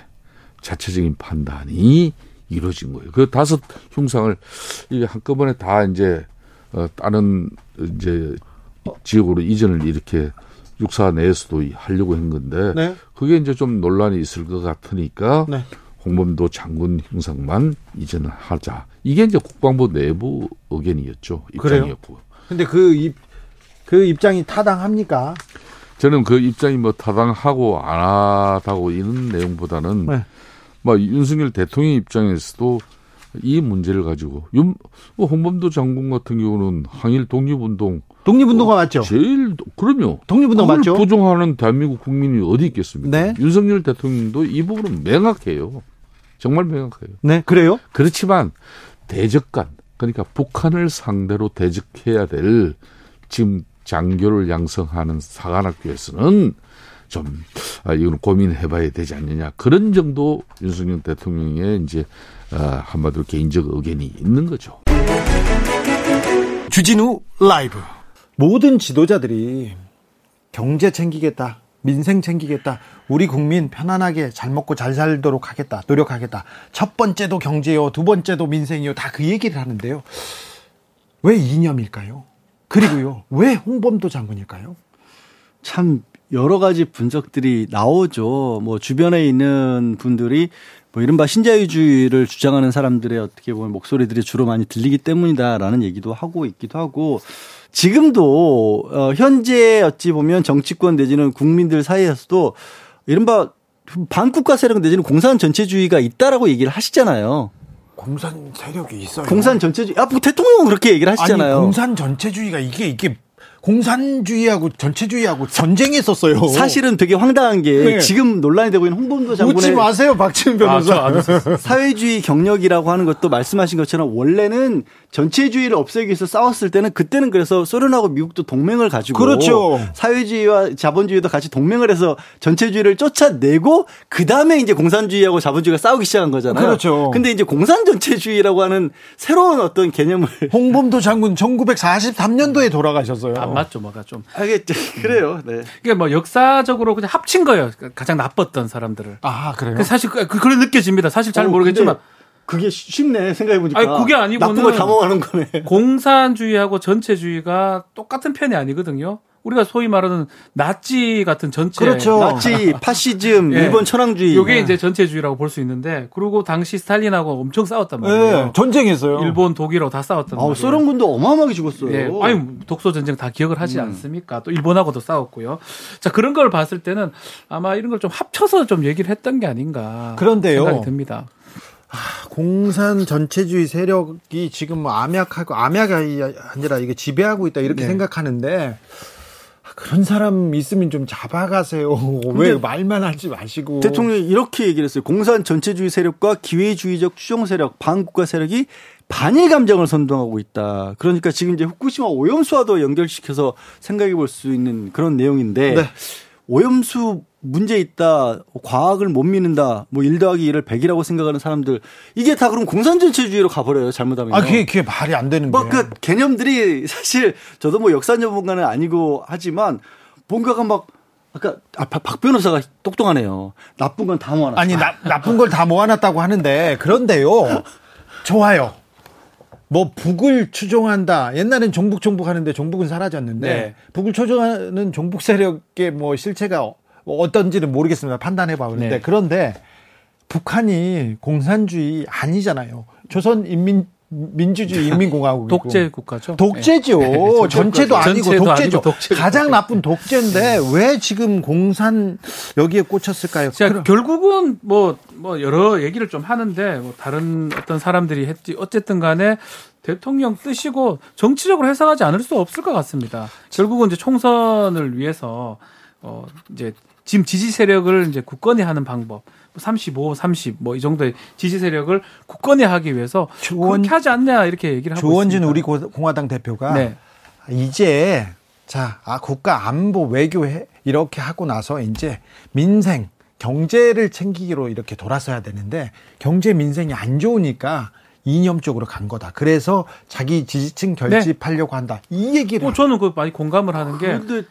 자체적인 판단이 이루어진 거예요. 그 다섯 흉상을 이게 한꺼번에 다 이제 어, 다른 이제 지역으로 이전을 이렇게 육사 내에서도 하려고 한 건데 네. 그게 이제 좀 논란이 있을 것 같으니까 네. 홍범도 장군 형상만 이전하자. 이게 이제 국방부 내부 의견이었죠. 입장이었고. 근데 그 입, 그 입장이 타당합니까? 저는 그 입장이 뭐 타당하고 안 하다고 이런 내용보다는 네. 뭐 윤석열 대통령 입장에서도 이 문제를 가지고 윤뭐 홍범도 장군 같은 경우는 항일 독립운동 독립운동가 맞죠? 제일 그럼요. 독립운동 그걸 맞죠? 부정하는 대한민국 국민이 어디 있겠습니까? 네. 윤석열 대통령도 이 부분은 명확해요. 정말 명확해요. 네, 그래요? 그렇지만 대적간 그러니까 북한을 상대로 대적해야 될 지금 장교를 양성하는 사관학교에서는 좀 아, 이건 고민해봐야 되지 않느냐 그런 정도 윤석열 대통령의 이제 아, 한마디로 개인적 의견이 있는 거죠. 주진우 라이브. 모든 지도자들이 경제 챙기겠다. 민생 챙기겠다. 우리 국민 편안하게 잘 먹고 잘 살도록 하겠다. 노력하겠다. 첫 번째도 경제요. 두 번째도 민생이요. 다 그 얘기를 하는데요. 왜 이념일까요? 그리고요. 왜 홍범도 장군일까요? 참 여러 가지 분석들이 나오죠. 뭐 주변에 있는 분들이 뭐 이른바 신자유주의를 주장하는 사람들의 어떻게 보면 목소리들이 주로 많이 들리기 때문이다라는 얘기도 하고 있기도 하고 지금도 어 현재 어찌 보면 정치권 내지는 국민들 사이에서도 이른바 반국가 세력 내지는 공산 전체주의가 있다라고 얘기를 하시잖아요. 공산 세력이 있어요. 공산 전체주의. 아, 뭐 대통령은 그렇게 얘기를 하시잖아요. 아니, 공산 전체주의가 이게 이게 공산주의하고 전체주의하고 전쟁했었어요. 사실은 되게 황당한 게 네. 지금 논란이 되고 있는 홍범도 웃지 장군의 마세요, 박지훈 변호사. 사회주의 경력이라고 하는 것도 말씀하신 것처럼 원래는 전체주의를 없애기 위해서 싸웠을 때는 그때는 그래서 소련하고 미국도 동맹을 가지고 그렇죠. 사회주의와 자본주의도 같이 동맹을 해서 전체주의를 쫓아내고 그 다음에 이제 공산주의하고 자본주의가 싸우기 시작한 거잖아요. 그렇죠. 근데 이제 공산 전체주의라고 하는 새로운 어떤 개념을 홍범도 장군 1943년도에 돌아가셨어요. 안 맞죠, 뭐가 좀. 하겠죠. 그래요. 네. 이게 뭐 역사적으로 그냥 합친 거예요. 가장 나빴던 사람들을. 아, 그래요? 그 사실 그, 그런 느껴집니다. 사실 잘 어, 모르겠지만 그게 쉽네 생각해 보니까. 아니, 그게 아니고는- 나쁜 걸다 모아놓은 거네. 공산주의하고 전체주의가 똑같은 편이 아니거든요. 우리가 소위 말하는 나치 같은 전체. 그렇죠. 나치, 파시즘, 예. 일본 천황주의. 요게 이제 전체주의라고 볼 수 있는데, 그리고 당시 스탈린하고 엄청 싸웠단 말이에요. 네, 전쟁했어요. 일본, 독일하고 다 싸웠단 아, 말이에요. 소련군도 어마어마하게 죽었어요. 예. 아니, 독소 전쟁 다 기억을 하지 음. 않습니까? 또 일본하고도 싸웠고요. 자, 그런 걸 봤을 때는 아마 이런 걸 좀 합쳐서 좀 얘기를 했던 게 아닌가. 그런데요. 생각이 듭니다. 공산 전체주의 세력이 지금 뭐 암약하고 암약이 아니라 이게 지배하고 있다 이렇게 네. 생각하는데 아, 그런 사람 있으면 좀 잡아가세요. 왜 말만 하지 마시고. 대통령이 이렇게 얘기를 했어요. 공산 전체주의 세력과 기회주의적 추종 세력, 반국가 세력이 반일 감정을 선동하고 있다. 그러니까 지금 이제 후쿠시마 오염수와도 연결시켜서 생각해 볼 수 있는 그런 내용인데 네. 오염수 문제 있다, 과학을 못 믿는다, 뭐1 더하기 1을 100이라고 생각하는 사람들 이게 다 그럼 공산 전체주의로 가버려요. 잘못하면. 아 그게 그게 말이 안 되는데. 뭐그 개념들이 사실 저도 뭐 역사 전문가는 아니고 하지만 뭔가가 막 아까 아, 박- 박 변호사가 똑똑하네요. 나쁜 건 다 모아놨다. 아니 나, 나쁜 걸 다 모아놨다고 하는데 그런데요. 좋아요. 뭐 북을 추종한다. 옛날엔 종북 종북 하는데 종북은 사라졌는데 네. 북을 추종하는 종북 세력의 뭐 실체가 어떤지는 모르겠습니다. 판단해 봐 그런데 네. 그런데 북한이 공산주의 아니잖아요. 조선 인민 민주주의 인민공화국이고 독재 국가죠. 독재죠. 네. 전체도 아니고 전체도 독재죠. 아니고 독재 가장 나쁜 독재인데 왜 지금 공산 여기에 꽂혔을까요? 자, 결국은 뭐, 뭐 여러 얘기를 좀 하는데 뭐 다른 어떤 사람들이 했지 어쨌든 간에 대통령 뜻이고 정치적으로 해석하지 않을 수 없을 것 같습니다. 결국은 이제 총선을 위해서 어 이제 지금 지지 세력을 이제 굳건히 하는 방법 35, 30 뭐 이 정도의 지지 세력을 굳건히 하기 위해서 조원- 그렇게 하지 않냐 이렇게 얘기를 하고 조원진 있습니다. 우리 고- 공화당 대표가 네. 이제 자 아, 국가 안보 외교 해 이렇게 하고 나서 이제 민생 경제를 챙기기로 이렇게 돌아서야 되는데 경제 민생이 안 좋으니까 이념 쪽으로 간 거다. 그래서 자기 지지층 결집하려고 한다. 이 얘기를 뭐 저는 그 많이 공감을 하는 게 근데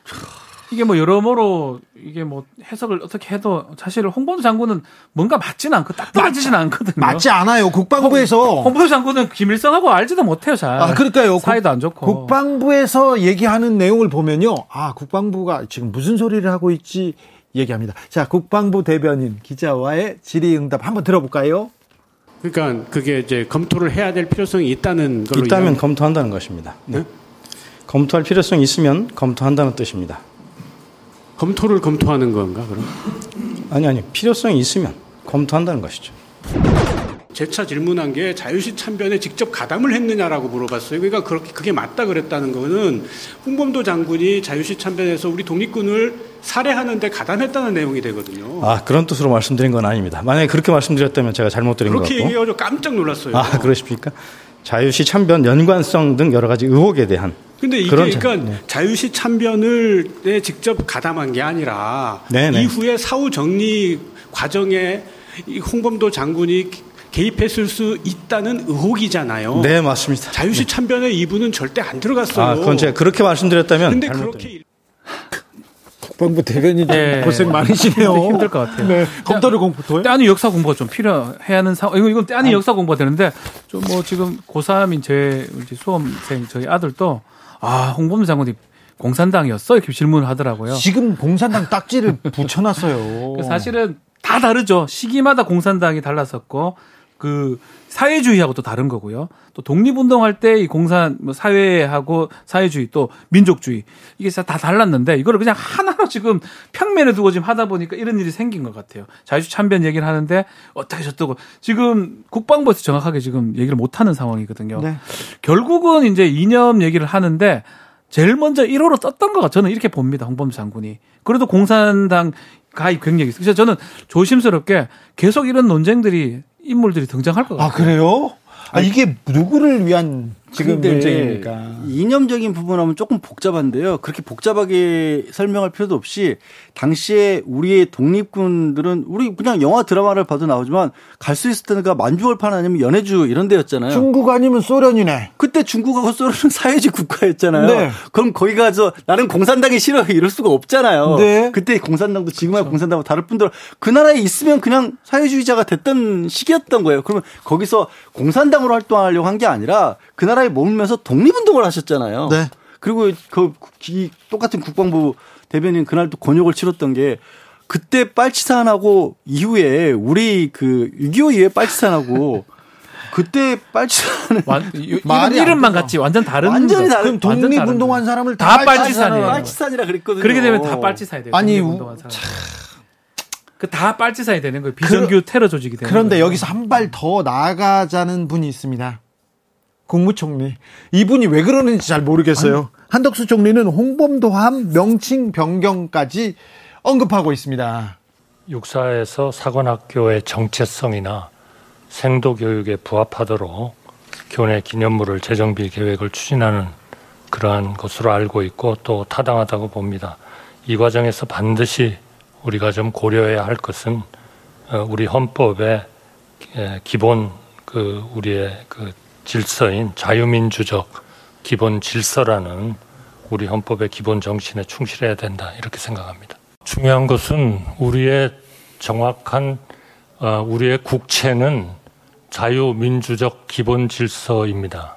이게 뭐 여러모로 이게 뭐 해석을 어떻게 해도 사실 홍범도 장군은 뭔가 맞지는 않고 딱 떨어지진 않거든요. 맞지 않아요. 국방부에서 홍 범도 장군은 김일성하고 알지도 못해요, 잘. 아, 그러니까요. 사이도 국- 안 좋고. 국방부에서 얘기하는 내용을 보면요. 아, 국방부가 지금 무슨 소리를 하고 있지? 얘기합니다. 자, 국방부 대변인 기자와의 질의응답 한번 들어볼까요? 그러니까 그게 이제 검토를 해야 될 필요성이 있다는 걸로 있다면 이해하면- 검토한다는 것입니다. 네? 검토할 필요성이 있으면 검토한다는 뜻입니다. 검토를 검토하는 건가 그럼? 아니 아니 필요성이 있으면 검토한다는 것이죠. 재차 질문한 게 자유시 참변에 직접 가담을 했느냐라고 물어봤어요. 그러니까 그렇게 그게 맞다 그랬다는 거는 홍범도 장군이 자유시 참변에서 우리 독립군을 살해하는데 가담했다는 내용이 되거든요. 아 그런 뜻으로 말씀드린 건 아닙니다. 만약에 그렇게 말씀드렸다면 제가 잘못 들은 것 그렇게. 얘기해가지고 깜짝 놀랐어요. 아 그러십니까? 자유시 참변 연관성 등 여러 가지 의혹에 대한 근데 이게 그런 그러니까 자- 네. 자유시 참변을 에 직접 가담한 게 아니라 네네. 이후에 사후 정리 과정에 이 홍범도 장군이 개입했을 수 있다는 의혹이잖아요. 네 맞습니다. 자유시 참변에 이분은 절대 안 들어갔어요. 아 그건 제가 그렇게 말씀드렸다면 근데 그렇게 국방부 대변인 네. 고생 많으시네요. 힘들 것 같아요. 네. 검토를 공부토요? 때아는 역사 공부가 좀 필요해야 하는 상황. 이거 이건 때아니 역사 공부가 되는데 좀 뭐 지금 고3인 제 수험생 저희 아들도 아 홍범도 장군이 공산당이었어 이렇게 질문을 하더라고요. 지금 공산당 딱지를 붙여놨어요. 그 사실은 다 다르죠. 시기마다 공산당이 달랐었고 그 사회주의하고 또 다른 거고요. 또 독립운동할 때 이 공산 뭐 사회하고 사회주의 또 민족주의 이게 다 달랐는데 이거를 그냥 하나로 지금 평면에 두고 지금 하다 보니까 이런 일이 생긴 것 같아요. 자유주의 참변 얘기를 하는데 어떻게 저쩌고 지금 국방부에서 정확하게 지금 얘기를 못 하는 상황이거든요. 네. 결국은 이제 이념 얘기를 하는데 제일 먼저 1호로 떴던 거가 저는 이렇게 봅니다. 홍범 장군이. 그래도 공산당 가입 경력이 있어요. 그래서 저는 조심스럽게 계속 이런 논쟁들이 인물들이 등장할 것 같아요. 아 그래요? 아 이게 누구를 위한 지금 논쟁입니까? 이념적인 부분하면 조금 복잡한데요. 그렇게 복잡하게 설명할 필요도 없이 당시에 우리의 독립군들은 우리 그냥 영화 드라마를 봐도 나오지만 갈 수 있을 때가 만주월판 아니면 연해주 이런 데였잖아요. 중국 아니면 소련이네. 그때 중국하고 소련은 사회주의 국가였잖아요. 네. 그럼 거기 가서 나는 공산당이 싫어 이럴 수가 없잖아요. 네. 그때 공산당도 지금의 공산당하고 다를 뿐더러 그 나라에 있으면 그냥 사회주의자가 됐던 시기였던 거예요. 그러면 거기서 공산당으로 활동하려고 한 게 아니라 그 나라에 머물면서 독립운동을 하셨잖아요. 네. 그리고 그 이 똑같은 국방부 대변인 그날 또 곤욕을 치렀던 게 그때 빨치산하고 이후에 우리 그 6.25 이후에 빨치산하고 그때 빨치산은 완, 이- 이름, 이름만. 같지 완전 다른 완전히 완전 다른 독립운동한. 사람을 다 다 빨치산이에요. 빨치산이라 그랬거든요. 그렇게 되면 다 빨치산이 돼요. 아니, 독립운동한 사람. 그다 빨치산이 되는 거예요. 비정규 테러 조직이 되는 그런데 거예요. 여기서 한 발 더 나아가자는 분이 있습니다. 국무총리. 이분이 왜 그러는지 잘 모르겠어요. 한덕수 총리는 홍범도함 명칭 변경까지 언급하고 있습니다. 육사에서 사관학교의 정체성이나 생도 교육에 부합하도록 교내 기념물을 재정비 계획을 추진하는 그러한 것으로 알고 있고 또 타당하다고 봅니다. 이 과정에서 반드시 우리가 좀 고려해야 할 것은 어, 우리 헌법의 에, 기본 그 우리의 그 질서인 자유민주적 기본 질서라는 우리 헌법의 기본 정신에 충실해야 된다 이렇게 생각합니다. 중요한 것은 우리의 정확한 어, 우리의 국채는 자유민주적 기본 질서입니다.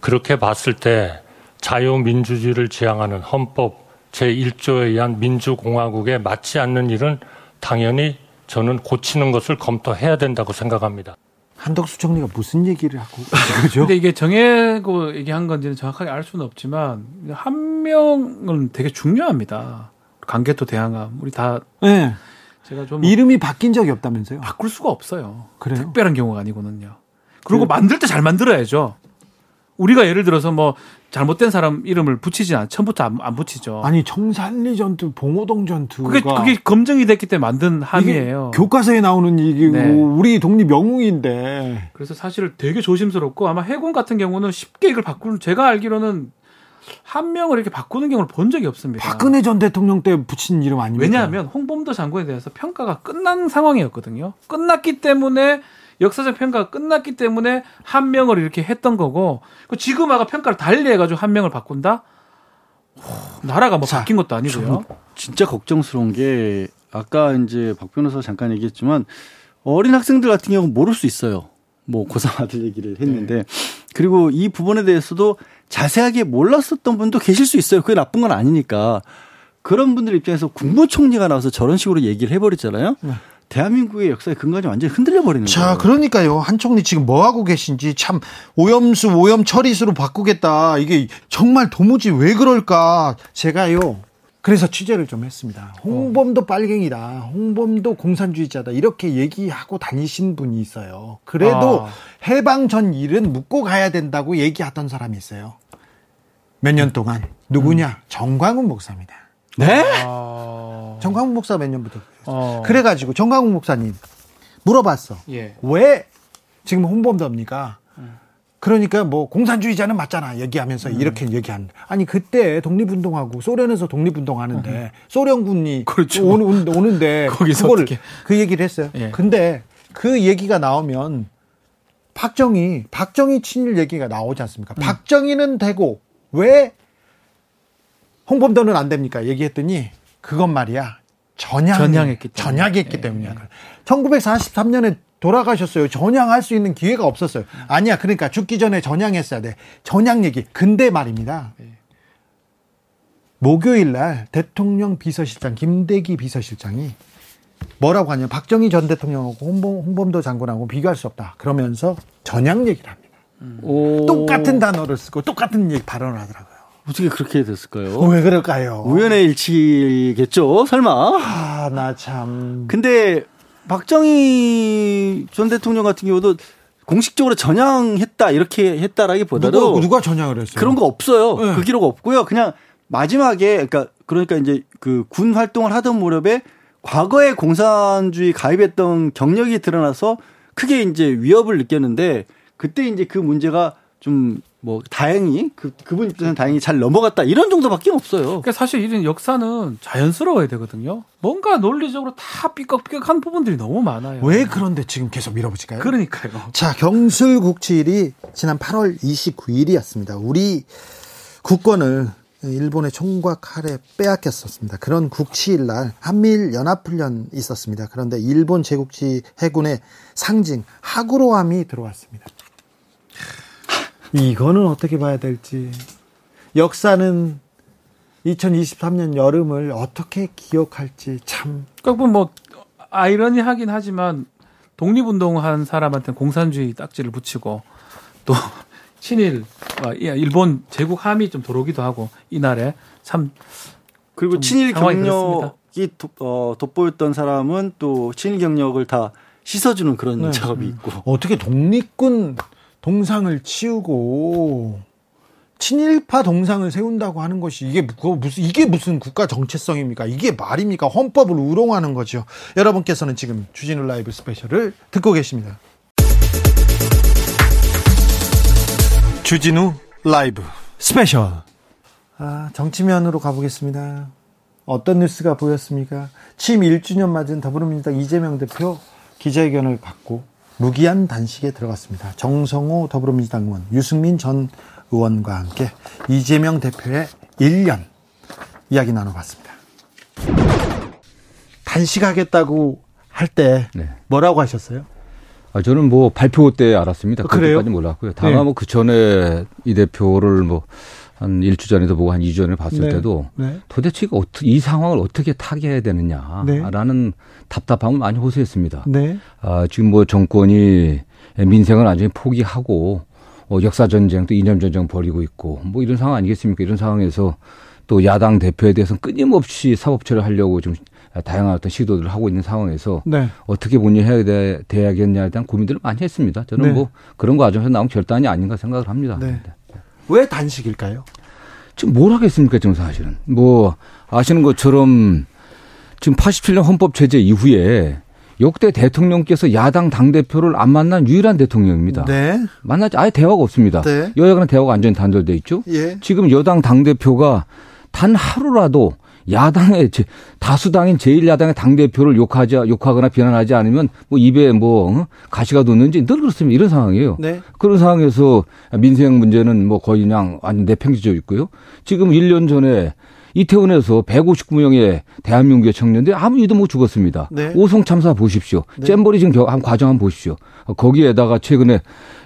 그렇게 봤을 때 자유민주주의를 지향하는 헌법 제1조에 의한 민주공화국에 맞지 않는 일은 당연히 저는 고치는 것을 검토해야 된다고 생각합니다. 한덕수 총리가 무슨 얘기를 하고 그죠? 근데 이게 정해고 얘기한 건지는 정확하게 알 수는 없지만 한 명은 되게 중요합니다. 관계토 대항함 우리 다 네. 제가 좀 이름이 바뀐 적이 없다면서요? 바꿀 수가 없어요. 그래요? 특별한 경우가 아니거든요. 그리고 만들 때 잘 만들어야죠. 우리가 예를 들어서 뭐 잘못된 사람 이름을 붙이지 않, 처음부터 안, 안 붙이죠. 아니 청산리 전투, 봉오동 전투가 그게 그게 검증이 됐기 때문에 만든 함이에요. 교과서에 나오는 얘기고 네. 우리 독립 영웅인데 그래서 사실 되게 조심스럽고 아마 해군 같은 경우는 쉽게 이걸 바꾸는 제가 알기로는 한 명을 이렇게 바꾸는 경우를 본 적이 없습니다. 박근혜 전 대통령 때 붙인 이름 아닙니까? 왜냐하면 홍범도 장군에 대해서 평가가 끝난 상황이었거든요. 끝났기 때문에 역사적 평가가 끝났기 때문에 한 명을 이렇게 했던 거고 그 지금 아가 평가를 달리 해가지고 한 명을 바꾼다? 호, 나라가 뭐 자, 바뀐 것도 아니고요. 진짜 걱정스러운 게 아까 이제 박 변호사 잠깐 얘기했지만 어린 학생들 같은 경우는 모를 수 있어요. 뭐 고3 아들 얘기를 했는데 그리고 이 부분에 대해서도 자세하게 몰랐었던 분도 계실 수 있어요. 그게 나쁜 건 아니니까. 그런 분들 입장에서 국무총리가 나와서 저런 식으로 얘기를 해버렸잖아요. 네. 대한민국의 역사의 근간이 완전히 흔들려 버리는 자, 거예요. 그러니까요. 한 총리 지금 뭐 하고 계신지 참 오염수 오염 처리수로 바꾸겠다. 이게 정말 도무지 왜 그럴까? 제가요. 그래서 취재를 좀 했습니다. 홍범도 빨갱이다. 홍범도 공산주의자다. 이렇게 얘기하고 다니신 분이 있어요. 그래도 아. 해방 전 일은 묻고 가야 된다고 얘기하던 사람이 있어요. 몇 년 동안 누구냐? 정광훈 목사입니다. 네? 아, 정광훈 목사 몇 년부터 어. 그래가지고 정광훈 목사님 물어봤어. 예. 왜 지금 홍범도입니까? 그러니까 뭐 공산주의자는 맞잖아 얘기하면서 음. 이렇게 얘기한 아니 그때 독립운동하고 소련에서 독립운동하는데 소련군이 음. 그렇죠. 오는, 오는- 오는데 거기서. 그 얘기를 했어요. 예. 근데 그 얘기가 나오면 박정희 박정희 친일 얘기가 나오지 않습니까? 음. 박정희는 되고 왜 홍범도는 안 됩니까? 얘기했더니 그건 말이야 전향 전향했기 때문에. 전향했기 예, 때문이야. 1943년에 돌아가셨어요. 전향할 수 있는 기회가 없었어요. 아니야. 그러니까 죽기 전에 전향했어야 돼. 전향 얘기. 근데 말입니다. 목요일 날 대통령 비서실장 김대기 비서실장이 뭐라고 하냐. 박정희 전 대통령하고 홍범, 홍범도 장군하고 비교할 수 없다. 그러면서 전향 얘기를 합니다. 오. 똑같은 단어를 쓰고 똑같은 얘기 발언을 하더라고요. 어떻게 그렇게 됐을까요? 왜 그럴까요? 우연의 일치겠죠? 설마? 아, 나 참. 근데 박정희 전 대통령 같은 경우도 공식적으로 전향했다 이렇게 했다라기보다도 누가, 누가 전향을 했어요? 그런 거 없어요. 네. 그 기록 없고요. 그냥 마지막에 그러니까 그러니까 이제 그 군 활동을 하던 무렵에 과거에 공산주의 가입했던 경력이 드러나서 크게 이제 위협을 느꼈는데 그때 이제 그 문제가 좀 뭐 다행히 그 그분 입장에서는 다행히 잘 넘어갔다 이런 정도밖에 없어요. 그러니까 사실 이런 역사는 자연스러워야 되거든요. 뭔가 논리적으로 다 삐걱삐걱한 부분들이 너무 많아요. 왜 그런데 지금 계속 밀어붙일까요? 그러니까요. 자, 경술국치일이 지난 8월 29일이었습니다. 우리 국권을 일본의 총과 칼에 빼앗겼었습니다. 그런 국치일 날 한미일 연합훈련 있었습니다. 그런데 일본 제국지 해군의 상징 하구로함이 들어왔습니다. 이거는 어떻게 봐야 될지. 역사는 2023년 여름을 어떻게 기억할지 참 그러니까 뭐 아이러니하긴 하지만 독립운동한 사람한테는 공산주의 딱지를 붙이고 또 친일 아, 예, 일본 제국 함이 좀 들어오기도 하고 이날에 참 그리고 좀 친일 경력이 도, 어, 돋보였던 사람은 또 친일 경력을 다 씻어주는 그런 네. 작업이 있고. 어떻게 독립군 동상을 치우고 친일파 동상을 세운다고 하는 것이 이게 그거 무슨 이게 무슨 국가 정체성입니까? 이게 말입니까? 헌법을 우롱하는 거죠. 여러분께서는 지금 주진우 라이브 스페셜을 듣고 계십니다. 주진우 라이브 스페셜. 아, 정치면으로 가보겠습니다. 어떤 뉴스가 보였습니까? 취임 1주년 맞은 더불어민주당 이재명 대표 기자회견을 갖고 무기한 단식에 들어갔습니다. 정성호 더불어민주당 의원, 유승민 전 의원과 함께 이재명 대표의 1년 이야기 나눠봤습니다. 단식하겠다고 할때 네. 뭐라고 하셨어요? 아, 저는 뭐 발표 때 알았습니다. 그래요? 그때까지 몰랐고요. 다만 네. 뭐그 전에 이 대표를 뭐 한 일주 전에도 보고 한 2주 전에 봤을 네. 때도 네. 도대체 이거 어떻게, 이 상황을 어떻게 타개해야 되느냐라는 답답함을 많이 호소했습니다. 네. 아, 지금 뭐 정권이 민생을 완전히 포기하고 어, 역사 전쟁 또 이념 전쟁 벌이고 있고 뭐 이런 상황 아니겠습니까? 이런 상황에서 또 야당 대표에 대해서는 끊임없이 사법처를 하려고 좀 다양한 어떤 시도들을 하고 있는 상황에서 네. 어떻게 본인해야 돼, 돼야겠냐에 대한 고민들을 많이 했습니다. 저는 네. 뭐 그런 과정에서 나온 결단이 아닌가 생각을 합니다. 네. 왜 단식일까요? 지금 뭘 하겠습니까, 지금 사실은. 뭐, 아시는 것처럼 지금 87년 헌법 제재 이후에 역대 대통령께서 야당 당대표를 안 만난 유일한 대통령입니다. 네. 만나지 아예 대화가 없습니다. 네. 여야간의 대화가 완전히 단절돼 있죠. 예. 지금 여당 당대표가 단 하루라도 야당의 제- 다수당인 제1야당의 당대표를 욕하지, 욕하거나 비난하지 않으면 뭐 입에 뭐 어? 가시가 돋는지 늘 그렇습니다. 이런 상황이에요. 네. 그런 상황에서 민생 문제는 뭐 거의 그냥 완전 내팽개쳐 있고요. 지금 1년 전에 이태원에서 159명의 대한민국의 청년들이 아무 이유도 못 죽었습니다. 네. 오송 참사 보십시오. 네. 잼버리 지금 겨- 한 과정 한번 보십시오. 어, 거기에다가 최근에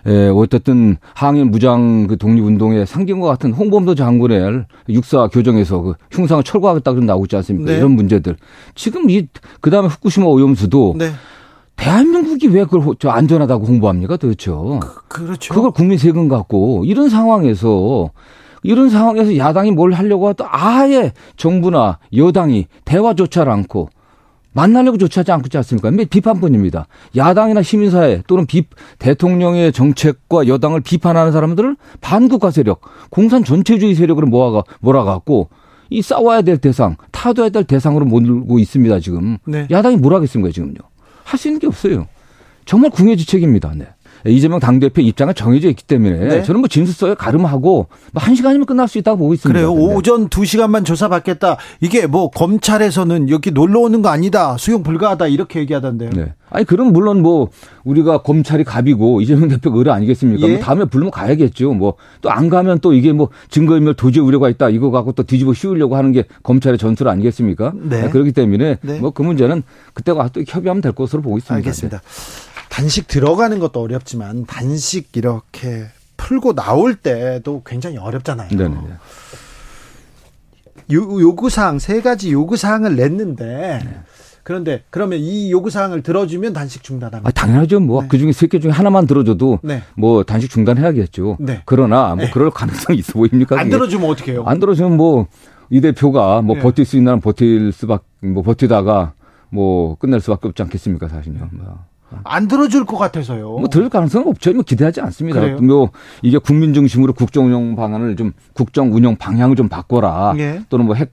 에, 어쨌든 항일 무장 그 독립운동의 상징과 같은 홍범도 장군의 육사 교정에서 그 흉상을 철거하겠다 그런 나오고 있지 않습니까? 네. 이런 문제들. 지금 이 그다음에 후쿠시마 오염수도 네. 대한민국이 왜 그걸 호- 저 안전하다고 홍보합니까 도대체? 그 렇죠. 그걸 국민 세금 갖고 이런 상황에서 이런 상황에서 야당이 뭘 하려고 하도 아예 정부나 여당이 대화조차 않고 만나려고 조치하지 않고 있지 않습니까? 매- 비판뿐입니다. 야당이나 시민사회 또는 비, 대통령의 정책과 여당을 비판하는 사람들을 반국가 세력, 공산 전체주의 세력으로 모아가 몰아갖고 이 싸워야 될 대상, 타도해야 될 대상으로 몰고 있습니다 지금. 네. 야당이 뭘 하겠습니까 지금요? 할 수 있는 게 없어요. 정말 궁예지책입니다. 네. 이재명 당대표 입장은 정해져 있기 때문에 네. 저는 뭐 진술서에 가름하고 뭐한 시간이면 끝날 수 있다고 보고 있습니다. 그래요. 네. 오전 2시간만 조사받겠다. 이게 뭐 검찰에서는 여기 놀러 오는 거 아니다. 수용 불가하다. 이렇게 얘기하던데요. 네. 아니 그럼 물론 뭐 우리가 검찰이 갑이고 이재명 대표가 의뢰 아니겠습니까? 예. 뭐 다음에 부르면 가야겠죠. 뭐 또 안 가면 또 이게 뭐 증거인멸 도저히 우려가 있다 이거 갖고 또 뒤집어 씌우려고 하는 게 검찰의 전술 아니겠습니까? 네. 그렇기 때문에 네. 뭐그 문제는 그때 가서 또 협의하면 될 것으로 보고 있습니다. 알겠습니다. 단식 들어가는 것도 어렵지만 단식 이렇게 풀고 나올 때도 굉장히 어렵잖아요. 네. 네네. 요, 요구사항 세 가지 요구사항을 냈는데 네. 그런데 그러면 이 요구사항을 들어주면 단식 중단합니다. 아, 당연하죠. 뭐 네. 그 중에 세 개 중에 하나만 들어줘도 네. 뭐 단식 중단해야겠죠. 네. 그러나 뭐 네. 그럴 가능성이 있어 보입니까? 안? 들어주면 어떻게 해요? 안 들어주면 뭐 이 대표가 뭐 네. 버틸 수 있는 한 버틸 수밖 뭐 버티다가 뭐 끝낼 수밖에 없지 않겠습니까 사실요. 뭐. 안 들어줄 것 같아서요. 뭐 들을 가능성은 없죠. 뭐 기대하지 않습니다. 그래요? 뭐 이게 국민 중심으로 국정 운영 방안을 좀 국정 운영 방향을 좀 바꿔라. 예. 또는 뭐 핵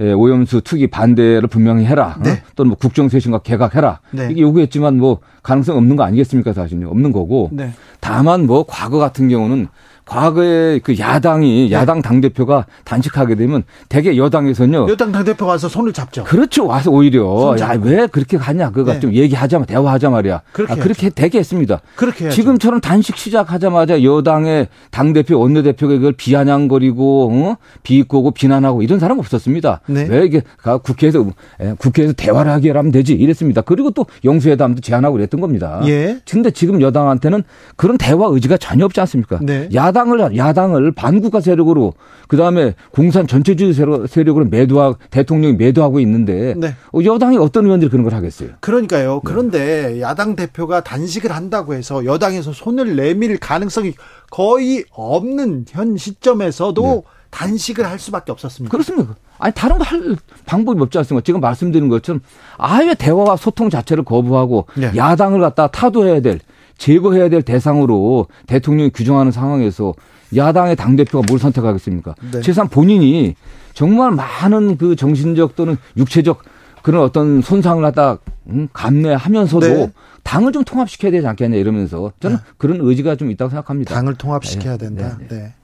오염수 투기 반대를 분명히 해라. 어? 네. 또는 뭐 국정 쇄신과 개각해라. 네. 이게 요구했지만 뭐 가능성 없는 거 아니겠습니까 사실요. 없는 거고. 네. 다만 뭐 과거 같은 경우는 과거에 그 야당이 야당 당 대표가 단식하게 되면 대개 여당에서는요. 여당 당 대표 가서 손을 잡죠. 그렇죠. 와서 오히려 손잡고. 야왜 그렇게 가냐 그거 네. 좀 얘기하자 대화하자 말이야. 그렇게 아, 그렇게 되게 했습니다. 그렇게 해야죠. 지금처럼 단식 시작하자마자 여당의 당 대표 원내 대표가 이걸 비아냥거리고 어? 비꼬고 비난하고 이런 사람 없었습니다. 네. 왜 이게 가- 국회에서 에, 국회에서 대화를 하게 하면 되지 이랬습니다. 그리고 또 영수회담도 제안하고 그랬던 겁니다. 예. 근데 지금 여당한테는 그런 대화 의지가 전혀 없지 않습니까? 네. 야당 을 야당을 반국가 세력으로 그 다음에 공산 전체주의 세력- 세력으로 매도하 대통령이 매도하고 있는데 네. 어, 여당이 어떤 의원들이 그런 걸 하겠어요? 그러니까요. 그런데 야당 대표가 단식을 한다고 해서 여당에서 손을 내밀 가능성이 거의 없는 현 시점에서도 단식을 할 수밖에 없었습니다. 그렇습니다. 아니 다른 거 할 방법이 없지 않습니까? 지금 말씀드린 것처럼 아예 대화와 소통 자체를 거부하고 네. 야당을 갖다 타도해야 될 제거해야 될 대상으로 대통령이 규정하는 상황에서 야당의 당 대표가 뭘 선택하겠습니까? 네. 최소한 본인이 정말 많은 그 정신적 또는 육체적 그런 어떤 손상을 갖다 음, 감내하면서도 네. 당을 좀 통합시켜야 되지 않겠냐 이러면서 저는 그런 의지가 좀 있다고 생각합니다. 당을 통합시켜야 네, 된다. 네, 네.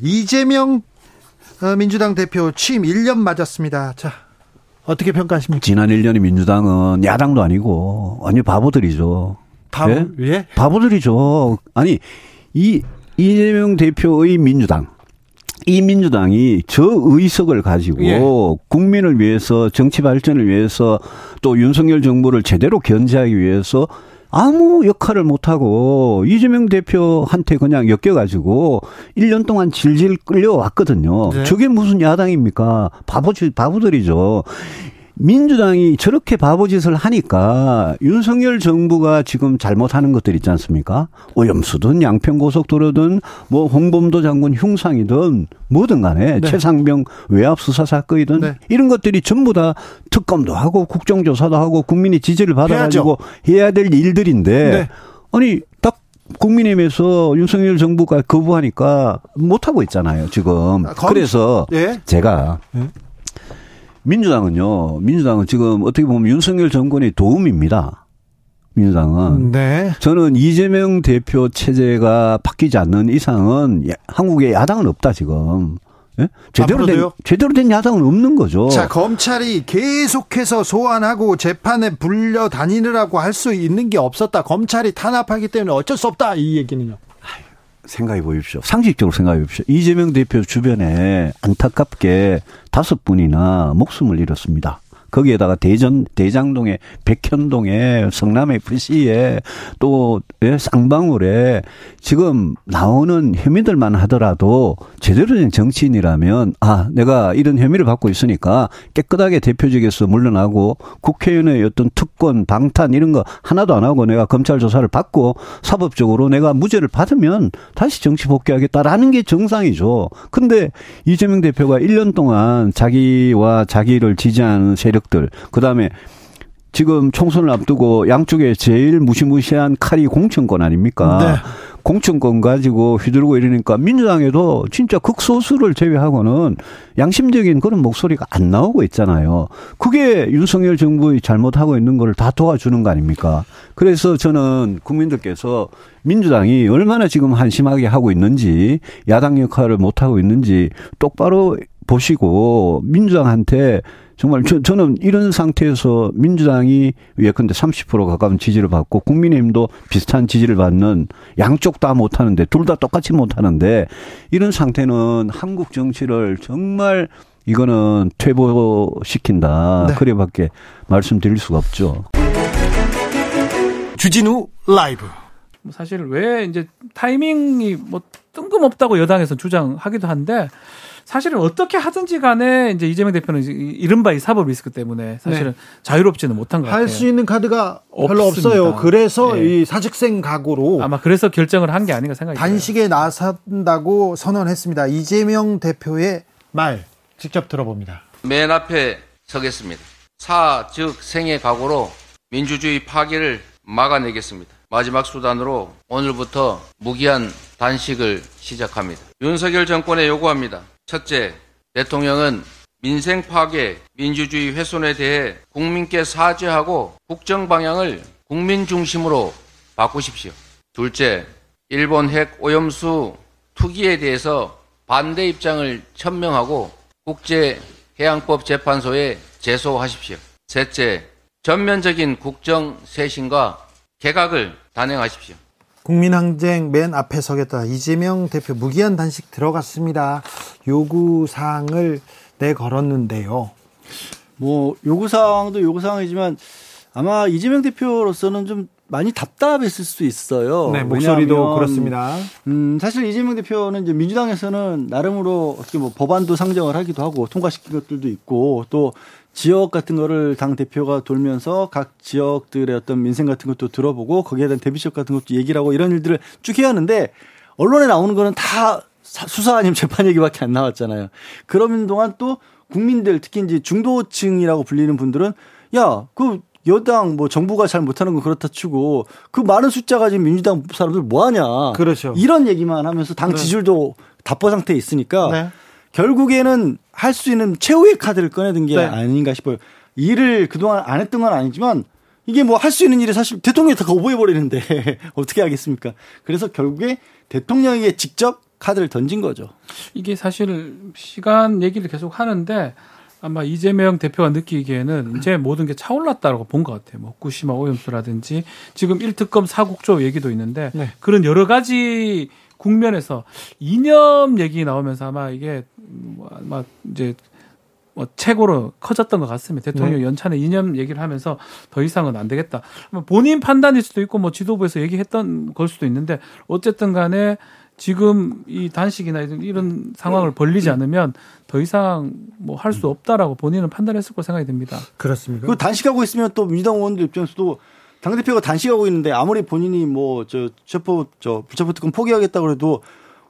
이재명 어, 민주당 대표 취임 1년 맞았습니다. 자, 어떻게 평가하십니까? 지난 1년의 민주당은 야당도 아니고 완전 바보들이죠. 바보, 예? 예? 바보들이죠. 아니 이 이재명 대표의 민주당 이 민주당이 저 의석을 가지고 예. 국민을 위해서 정치 발전을 위해서 또 윤석열 정부를 제대로 견제하기 위해서 아무 역할을 못하고 이재명 대표한테 그냥 엮여가지고 1년 동안 질질 끌려왔거든요. 네. 저게 무슨 야당입니까? 바보지, 바보들이죠. 민주당이 저렇게 바보짓을 하니까 윤석열 정부가 지금 잘못하는 것들 있지 않습니까? 오염수든 양평고속도로든 뭐 홍범도 장군 흉상이든 뭐든 간에 네. 최상병 외압 수사 사건이든 네. 이런 것들이 전부 다 특검도 하고 국정조사도 하고 국민의 지지를 받아가지고 해야 될 일들인데 네. 아니 딱 국민의힘에서 윤석열 정부가 거부하니까 못하고 있잖아요, 지금. 아, 검- 그래서 예? 제가 예? 민주당은요, 민주당은 지금 어떻게 보면 윤석열 정권의 도움입니다. 민주당은. 네. 저는 이재명 대표 체제가 바뀌지 않는 이상은 야- 한국에 야당은 없다, 지금. 예? 제대로 된, 앞으로도요? 제대로 된 야당은 없는 거죠. 자, 검찰이 계속해서 소환하고 재판에 불려 다니느라고 할 수 있는 게 없었다. 검찰이 탄압하기 때문에 어쩔 수 없다. 이 얘기는요. 생각해 보십시오. 상식적으로 생각해 보십시오. 이재명 대표 주변에 안타깝게 다섯 분이나 목숨을 잃었습니다. 거기에다가 대전 대장동에 백현동에 성남 FC에 또 예, 쌍방울에 지금 나오는 혐의들만 하더라도 제대로 된 정치인이라면 아 내가 이런 혐의를 받고 있으니까 깨끗하게 대표직에서 물러나고 국회의원의 어떤 특권 방탄 이런 거 하나도 안 하고 내가 검찰 조사를 받고 사법적으로 내가 무죄를 받으면 다시 정치 복귀하겠다라는 게 정상이죠. 근데 이재명 대표가 1년 동안 자기와 자기를 지지하는 세력 세력들 그다음에 지금 총선을 앞두고 양쪽에 제일 무시무시한 칼이 공천권 아닙니까? 네. 공천권 가지고 휘두르고 이러니까 민주당에도 진짜 극소수를 제외하고는 양심적인 그런 목소리가 안 나오고 있잖아요. 그게 윤석열 정부의 잘못하고 있는 거를 다 도와주는 거 아닙니까? 그래서 저는 국민들께서 민주당이 얼마나 지금 한심하게 하고 있는지 야당 역할을 못 하고 있는지 똑바로 보시고 민주당한테 정말 저, 저는 이런 상태에서 민주당이 예컨대 30% 가까운 지지를 받고 국민의힘도 비슷한 지지를 받는 양쪽 다 못하는데 둘 다 똑같이 못하는데 이런 상태는 한국 정치를 정말 이거는 퇴보시킨다. 네. 그래밖에 말씀드릴 수가 없죠. 주진우 라이브. 뭐 사실 왜 이제 타이밍이 뭐 뜬금없다고 여당에서 주장하기도 한데 사실은 어떻게 하든지 간에 이제 이재명 대표는 이른바 이 사법 리스크 때문에 사실은 네. 자유롭지는 못한 것 같아요. 할 수 있는 카드가 별로 없어요. 그래서 네. 이 사직생 각오로 아마 그래서 결정을 한 게 아닌가 생각이 단식에 들어요. 나선다고 선언했습니다. 이재명 대표의 말 직접 들어봅니다. 맨 앞에 서겠습니다. 사, 즉 생의 각오로 민주주의 파괴를 막아내겠습니다. 마지막 수단으로 오늘부터 무기한 단식을 시작합니다. 윤석열 정권에 요구합니다. 첫째, 대통령은 민생 파괴, 민주주의 훼손에 대해 국민께 사죄하고 국정 방향을 국민 중심으로 바꾸십시오. 둘째, 일본 핵 오염수 투기에 대해서 반대 입장을 천명하고 국제해양법 재판소에 제소하십시오. 셋째, 전면적인 국정 쇄신과 개각을 단행하십시오. 국민항쟁 맨 앞에 서겠다. 이재명 대표 무기한 단식 들어갔습니다. 요구 사항을 내걸었는데요. 뭐, 요구 사항도 요구 사항이지만 아마 이재명 대표로서는 좀 많이 답답했을 수 있어요. 네, 목소리도 그렇습니다. 음, 사실 이재명 대표는 이제 민주당에서는 나름으로 어떻게 뭐 법안도 상정을 하기도 하고 통과시킨 것들도 있고 또 지역 같은 거를 당 대표가 돌면서 각 지역들의 어떤 민생 같은 것도 들어보고 거기에 대한 대비책 같은 것도 얘기를 하고 이런 일들을 쭉 해야 하는데 언론에 나오는 거는 다 수사 아니면 재판 얘기밖에 안 나왔잖아요. 그러는 동안 또 국민들 특히 이제 중도층이라고 불리는 분들은 야, 그 여당 뭐 정부가 잘 못하는 건 그렇다 치고 그 많은 숫자 가진 민주당 사람들 뭐 하냐. 그렇죠. 이런 얘기만 하면서 당 네. 지지율도 답보 상태에 있으니까 네. 결국에는 할 수 있는 최후의 카드를 꺼내든 게 네. 아닌가 싶어요. 일을 그동안 안 했던 건 아니지만 이게 뭐 할 수 있는 일이 사실 대통령이 다 거부해버리는데 어떻게 하겠습니까? 그래서 결국에 대통령에게 직접 카드를 던진 거죠. 이게 사실 시간 얘기를 계속 하는데 아마 이재명 대표가 느끼기에는 이제 모든 게 차올랐다고 본 것 같아요. 뭐 후쿠시마 오염수라든지 지금 1특검 사국조 얘기도 있는데 네. 그런 여러 가지 국면에서 이념 얘기 나오면서 아마 이게 뭐 아마 이제 뭐 최고로 커졌던 것 같습니다. 대통령 네. 연찬의 이념 얘기를 하면서 더 이상은 안 되겠다. 뭐 본인 판단일 수도 있고 뭐 지도부에서 얘기했던 걸 수도 있는데 어쨌든 간에 지금 이 단식이나 이런 상황을 벌리지 않으면 더 이상 뭐 할 수 없다라고 본인은 판단했을 거 생각이 듭니다. 그렇습니까? 그 단식하고 있으면 또 민주당 의원들 입장에서도 당대표가 단식하고 있는데 아무리 본인이 뭐 저 체포 저 불체포 특권 포기하겠다 그래도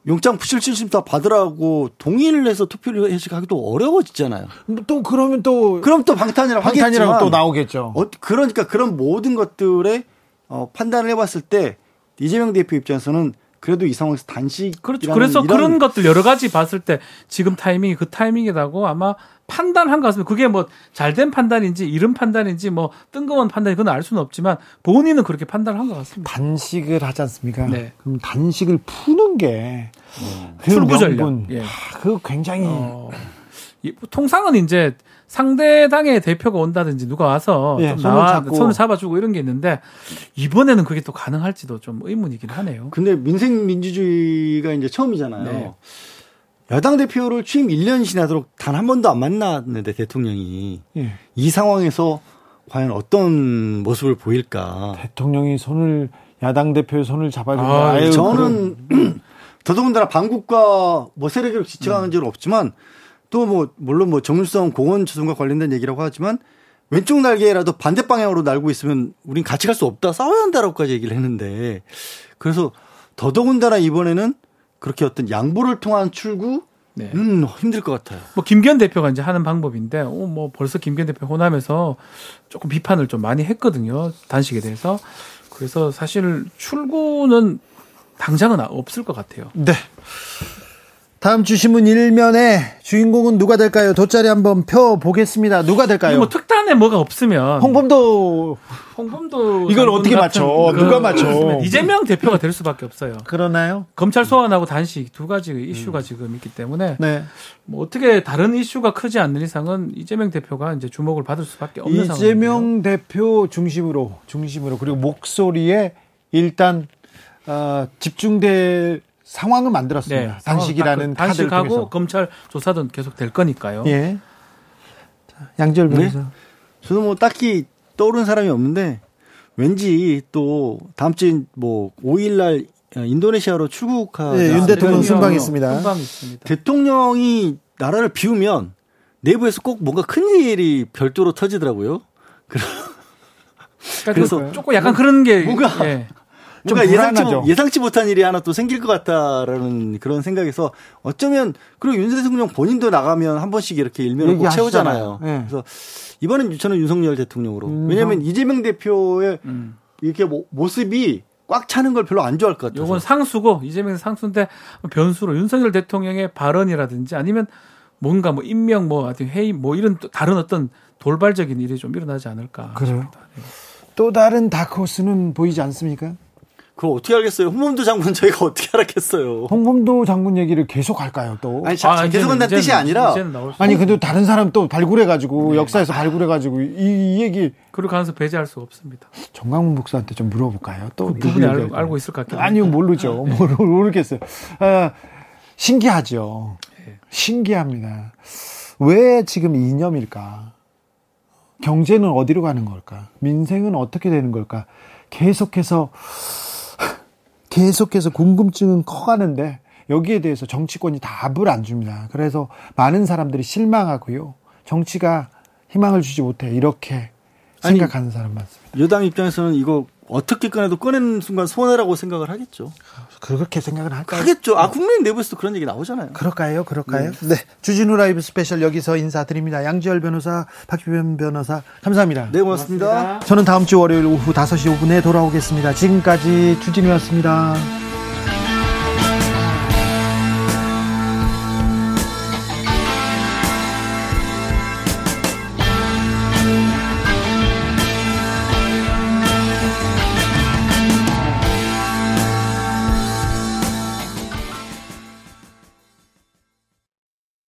영장 부실실심 다 받으라고 동의를 해서 투표를 해식하기도 어려워지잖아요. 또 그러면 또 그럼 또 방탄이라고 방탄이라고 또 나오겠죠. 어, 그러니까 그런 모든 것들에 어, 판단을 해봤을 때 이재명 대표 입장에서는 그래도 이 상황에서 단식 그렇죠. 그래서 그런 것들 여러 가지 봤을 때 지금 타이밍이 그 타이밍이라고 아마 판단한 것 같습니다. 그게 뭐 잘된 판단인지 이른 판단인지 뭐 뜬금없는 판단이 그건 알 수는 없지만 본인은 그렇게 판단을 한 것 같습니다. 단식을 하지 않습니까? 네. 그럼 단식을 푸는 게 음. 그 출구 전략. 예. 아, 그 굉장히 어. 통상은 이제 상대당의 대표가 온다든지 누가 와서 예, 좀 손을 나와 잡고. 손을 잡아주고 이런 게 있는데 이번에는 그게 또 가능할지도 좀 의문이긴 하네요. 근데 민생 민주주의가 이제 처음이잖아요. 네. 여당 대표를 취임 1년 지나도록 단 한 번도 안 만났는데 대통령이 예. 이 상황에서 과연 어떤 모습을 보일까? 대통령이 손을 야당 대표의 손을 잡아준다. 아, 저는 더더군다나 반국가 뭐 세력을 지칭하는 적은 없지만 또 뭐 물론 뭐 정일성 공원 조성과 관련된 얘기라고 하지만 왼쪽 날개라도 반대 방향으로 날고 있으면 우린 같이 갈 수 없다 싸워야 한다라고까지 얘기를 했는데 그래서 더더군다나 이번에는 그렇게 어떤 양보를 통한 출구는 네. 힘들 것 같아요. 뭐 김기현 대표가 이제 하는 방법인데, 어, 뭐 벌써 김기현 대표 호남에서 조금 비판을 좀 많이 했거든요. 단식에 대해서. 그래서 사실 출구는 당장은 없을 것 같아요. 네. 다음 주신문 일면에 주인공은 누가 될까요? 돗자리 한번 펴 보겠습니다. 누가 될까요? 뭐 특단에 뭐가 없으면 홍범도 홍범도 이걸 어떻게 맞춰? 그- 누가 맞춰? 이재명 대표가 될 수밖에 없어요. 그러나요? 검찰 소환하고 단식 두 가지 이슈가 지금 있기 때문에 네. 뭐 어떻게 다른 이슈가 크지 않는 이상은 이재명 대표가 이제 주목을 받을 수밖에 없는 상황이에요. 이재명 대표 중심으로 중심으로 그리고 목소리에 일단 어, 집중될 상황을 만들었습니다. 단식이라는 단- 카드를 네. 단식하고 통해서. 검찰 조사도 계속 될 거니까요. 예. 자, 양지열 네? 변호사. 저는 뭐 딱히 떠오르는 사람이 없는데 왠지 또 다음 주인 뭐 5일 날 인도네시아로 출국하 예, 윤 대통령 순방 있습니다. 순방 있습니다. 대통령이 나라를 비우면 내부에서 꼭 뭔가 큰 일이 별도로 터지더라고요. 그러니까 그래서 그 조금 약간 그런 게 뭔가 예. 좀 뭔가 예상치, 예상치 못한 일이 하나 또 생길 것 같다라는 그런 생각에서 어쩌면 그리고 윤 대통령 본인도 나가면 한 번씩 이렇게 일면을 꼭. 채우잖아요. 예. 그래서 이번엔 저는 윤석열 대통령으로 윤석- 왜냐하면 이재명 대표의 음. 이렇게 모- 모습이 꽉 차는 걸 별로 안 좋아할 것 같아서 요건 상수고 이재명 상수인데 변수로 윤석열 대통령의 발언이라든지 아니면 뭔가 뭐 임명 뭐 하여튼 회의 뭐 이런 또 다른 어떤 돌발적인 일이 좀 일어나지 않을까. 그래요? 네. 또 다른 다크호스는 보이지 않습니까? 그걸 어떻게 알겠어요? 홍범도 장군 저희가 어떻게 알았겠어요? 홍범도 장군 얘기를 계속 할까요? 또 아니 자, 아, 계속 이제는- 한다는 뜻이 아니라 아니 없- 근데 다른 사람 또 발굴해가지고 역사에서 발굴해가지고 이, 이 얘기 그럴 가능성 배제할 수 없습니다. 정강훈 목사한테 좀 물어볼까요? 또 그 누구 부분이 얘기할까요? 알고, 알고 있을 것 같긴 아니요. 모르죠. 모르, 모르겠어요. 아, 신기하죠. 예. 신기합니다. 왜 지금 이념일까? 경제는 어디로 가는 걸까? 민생은 어떻게 되는 걸까? 계속해서 계속해서 궁금증은 커가는데 여기에 대해서 정치권이 답을 안 줍니다. 그래서 많은 사람들이 실망하고요. 정치가 희망을 주지 못해 이렇게 아니, 생각하는 사람 많습니다. 여당 입장에서는 이거 어떻게 꺼내도 꺼내는 순간 손해라고 생각을 하겠죠. 그렇게 생각을 할까요? 하겠죠. 아 국민 내부에서도 그런 얘기 나오잖아요. 그럴까요? 그럴까요? 네. 주진우 라이브 스페셜 여기서 인사드립니다. 양지열 변호사, 박지훈 변호사, 감사합니다. 네 고맙습니다. 저는 다음 주 월요일 오후 5시 5분에 돌아오겠습니다. 지금까지 주진우였습니다.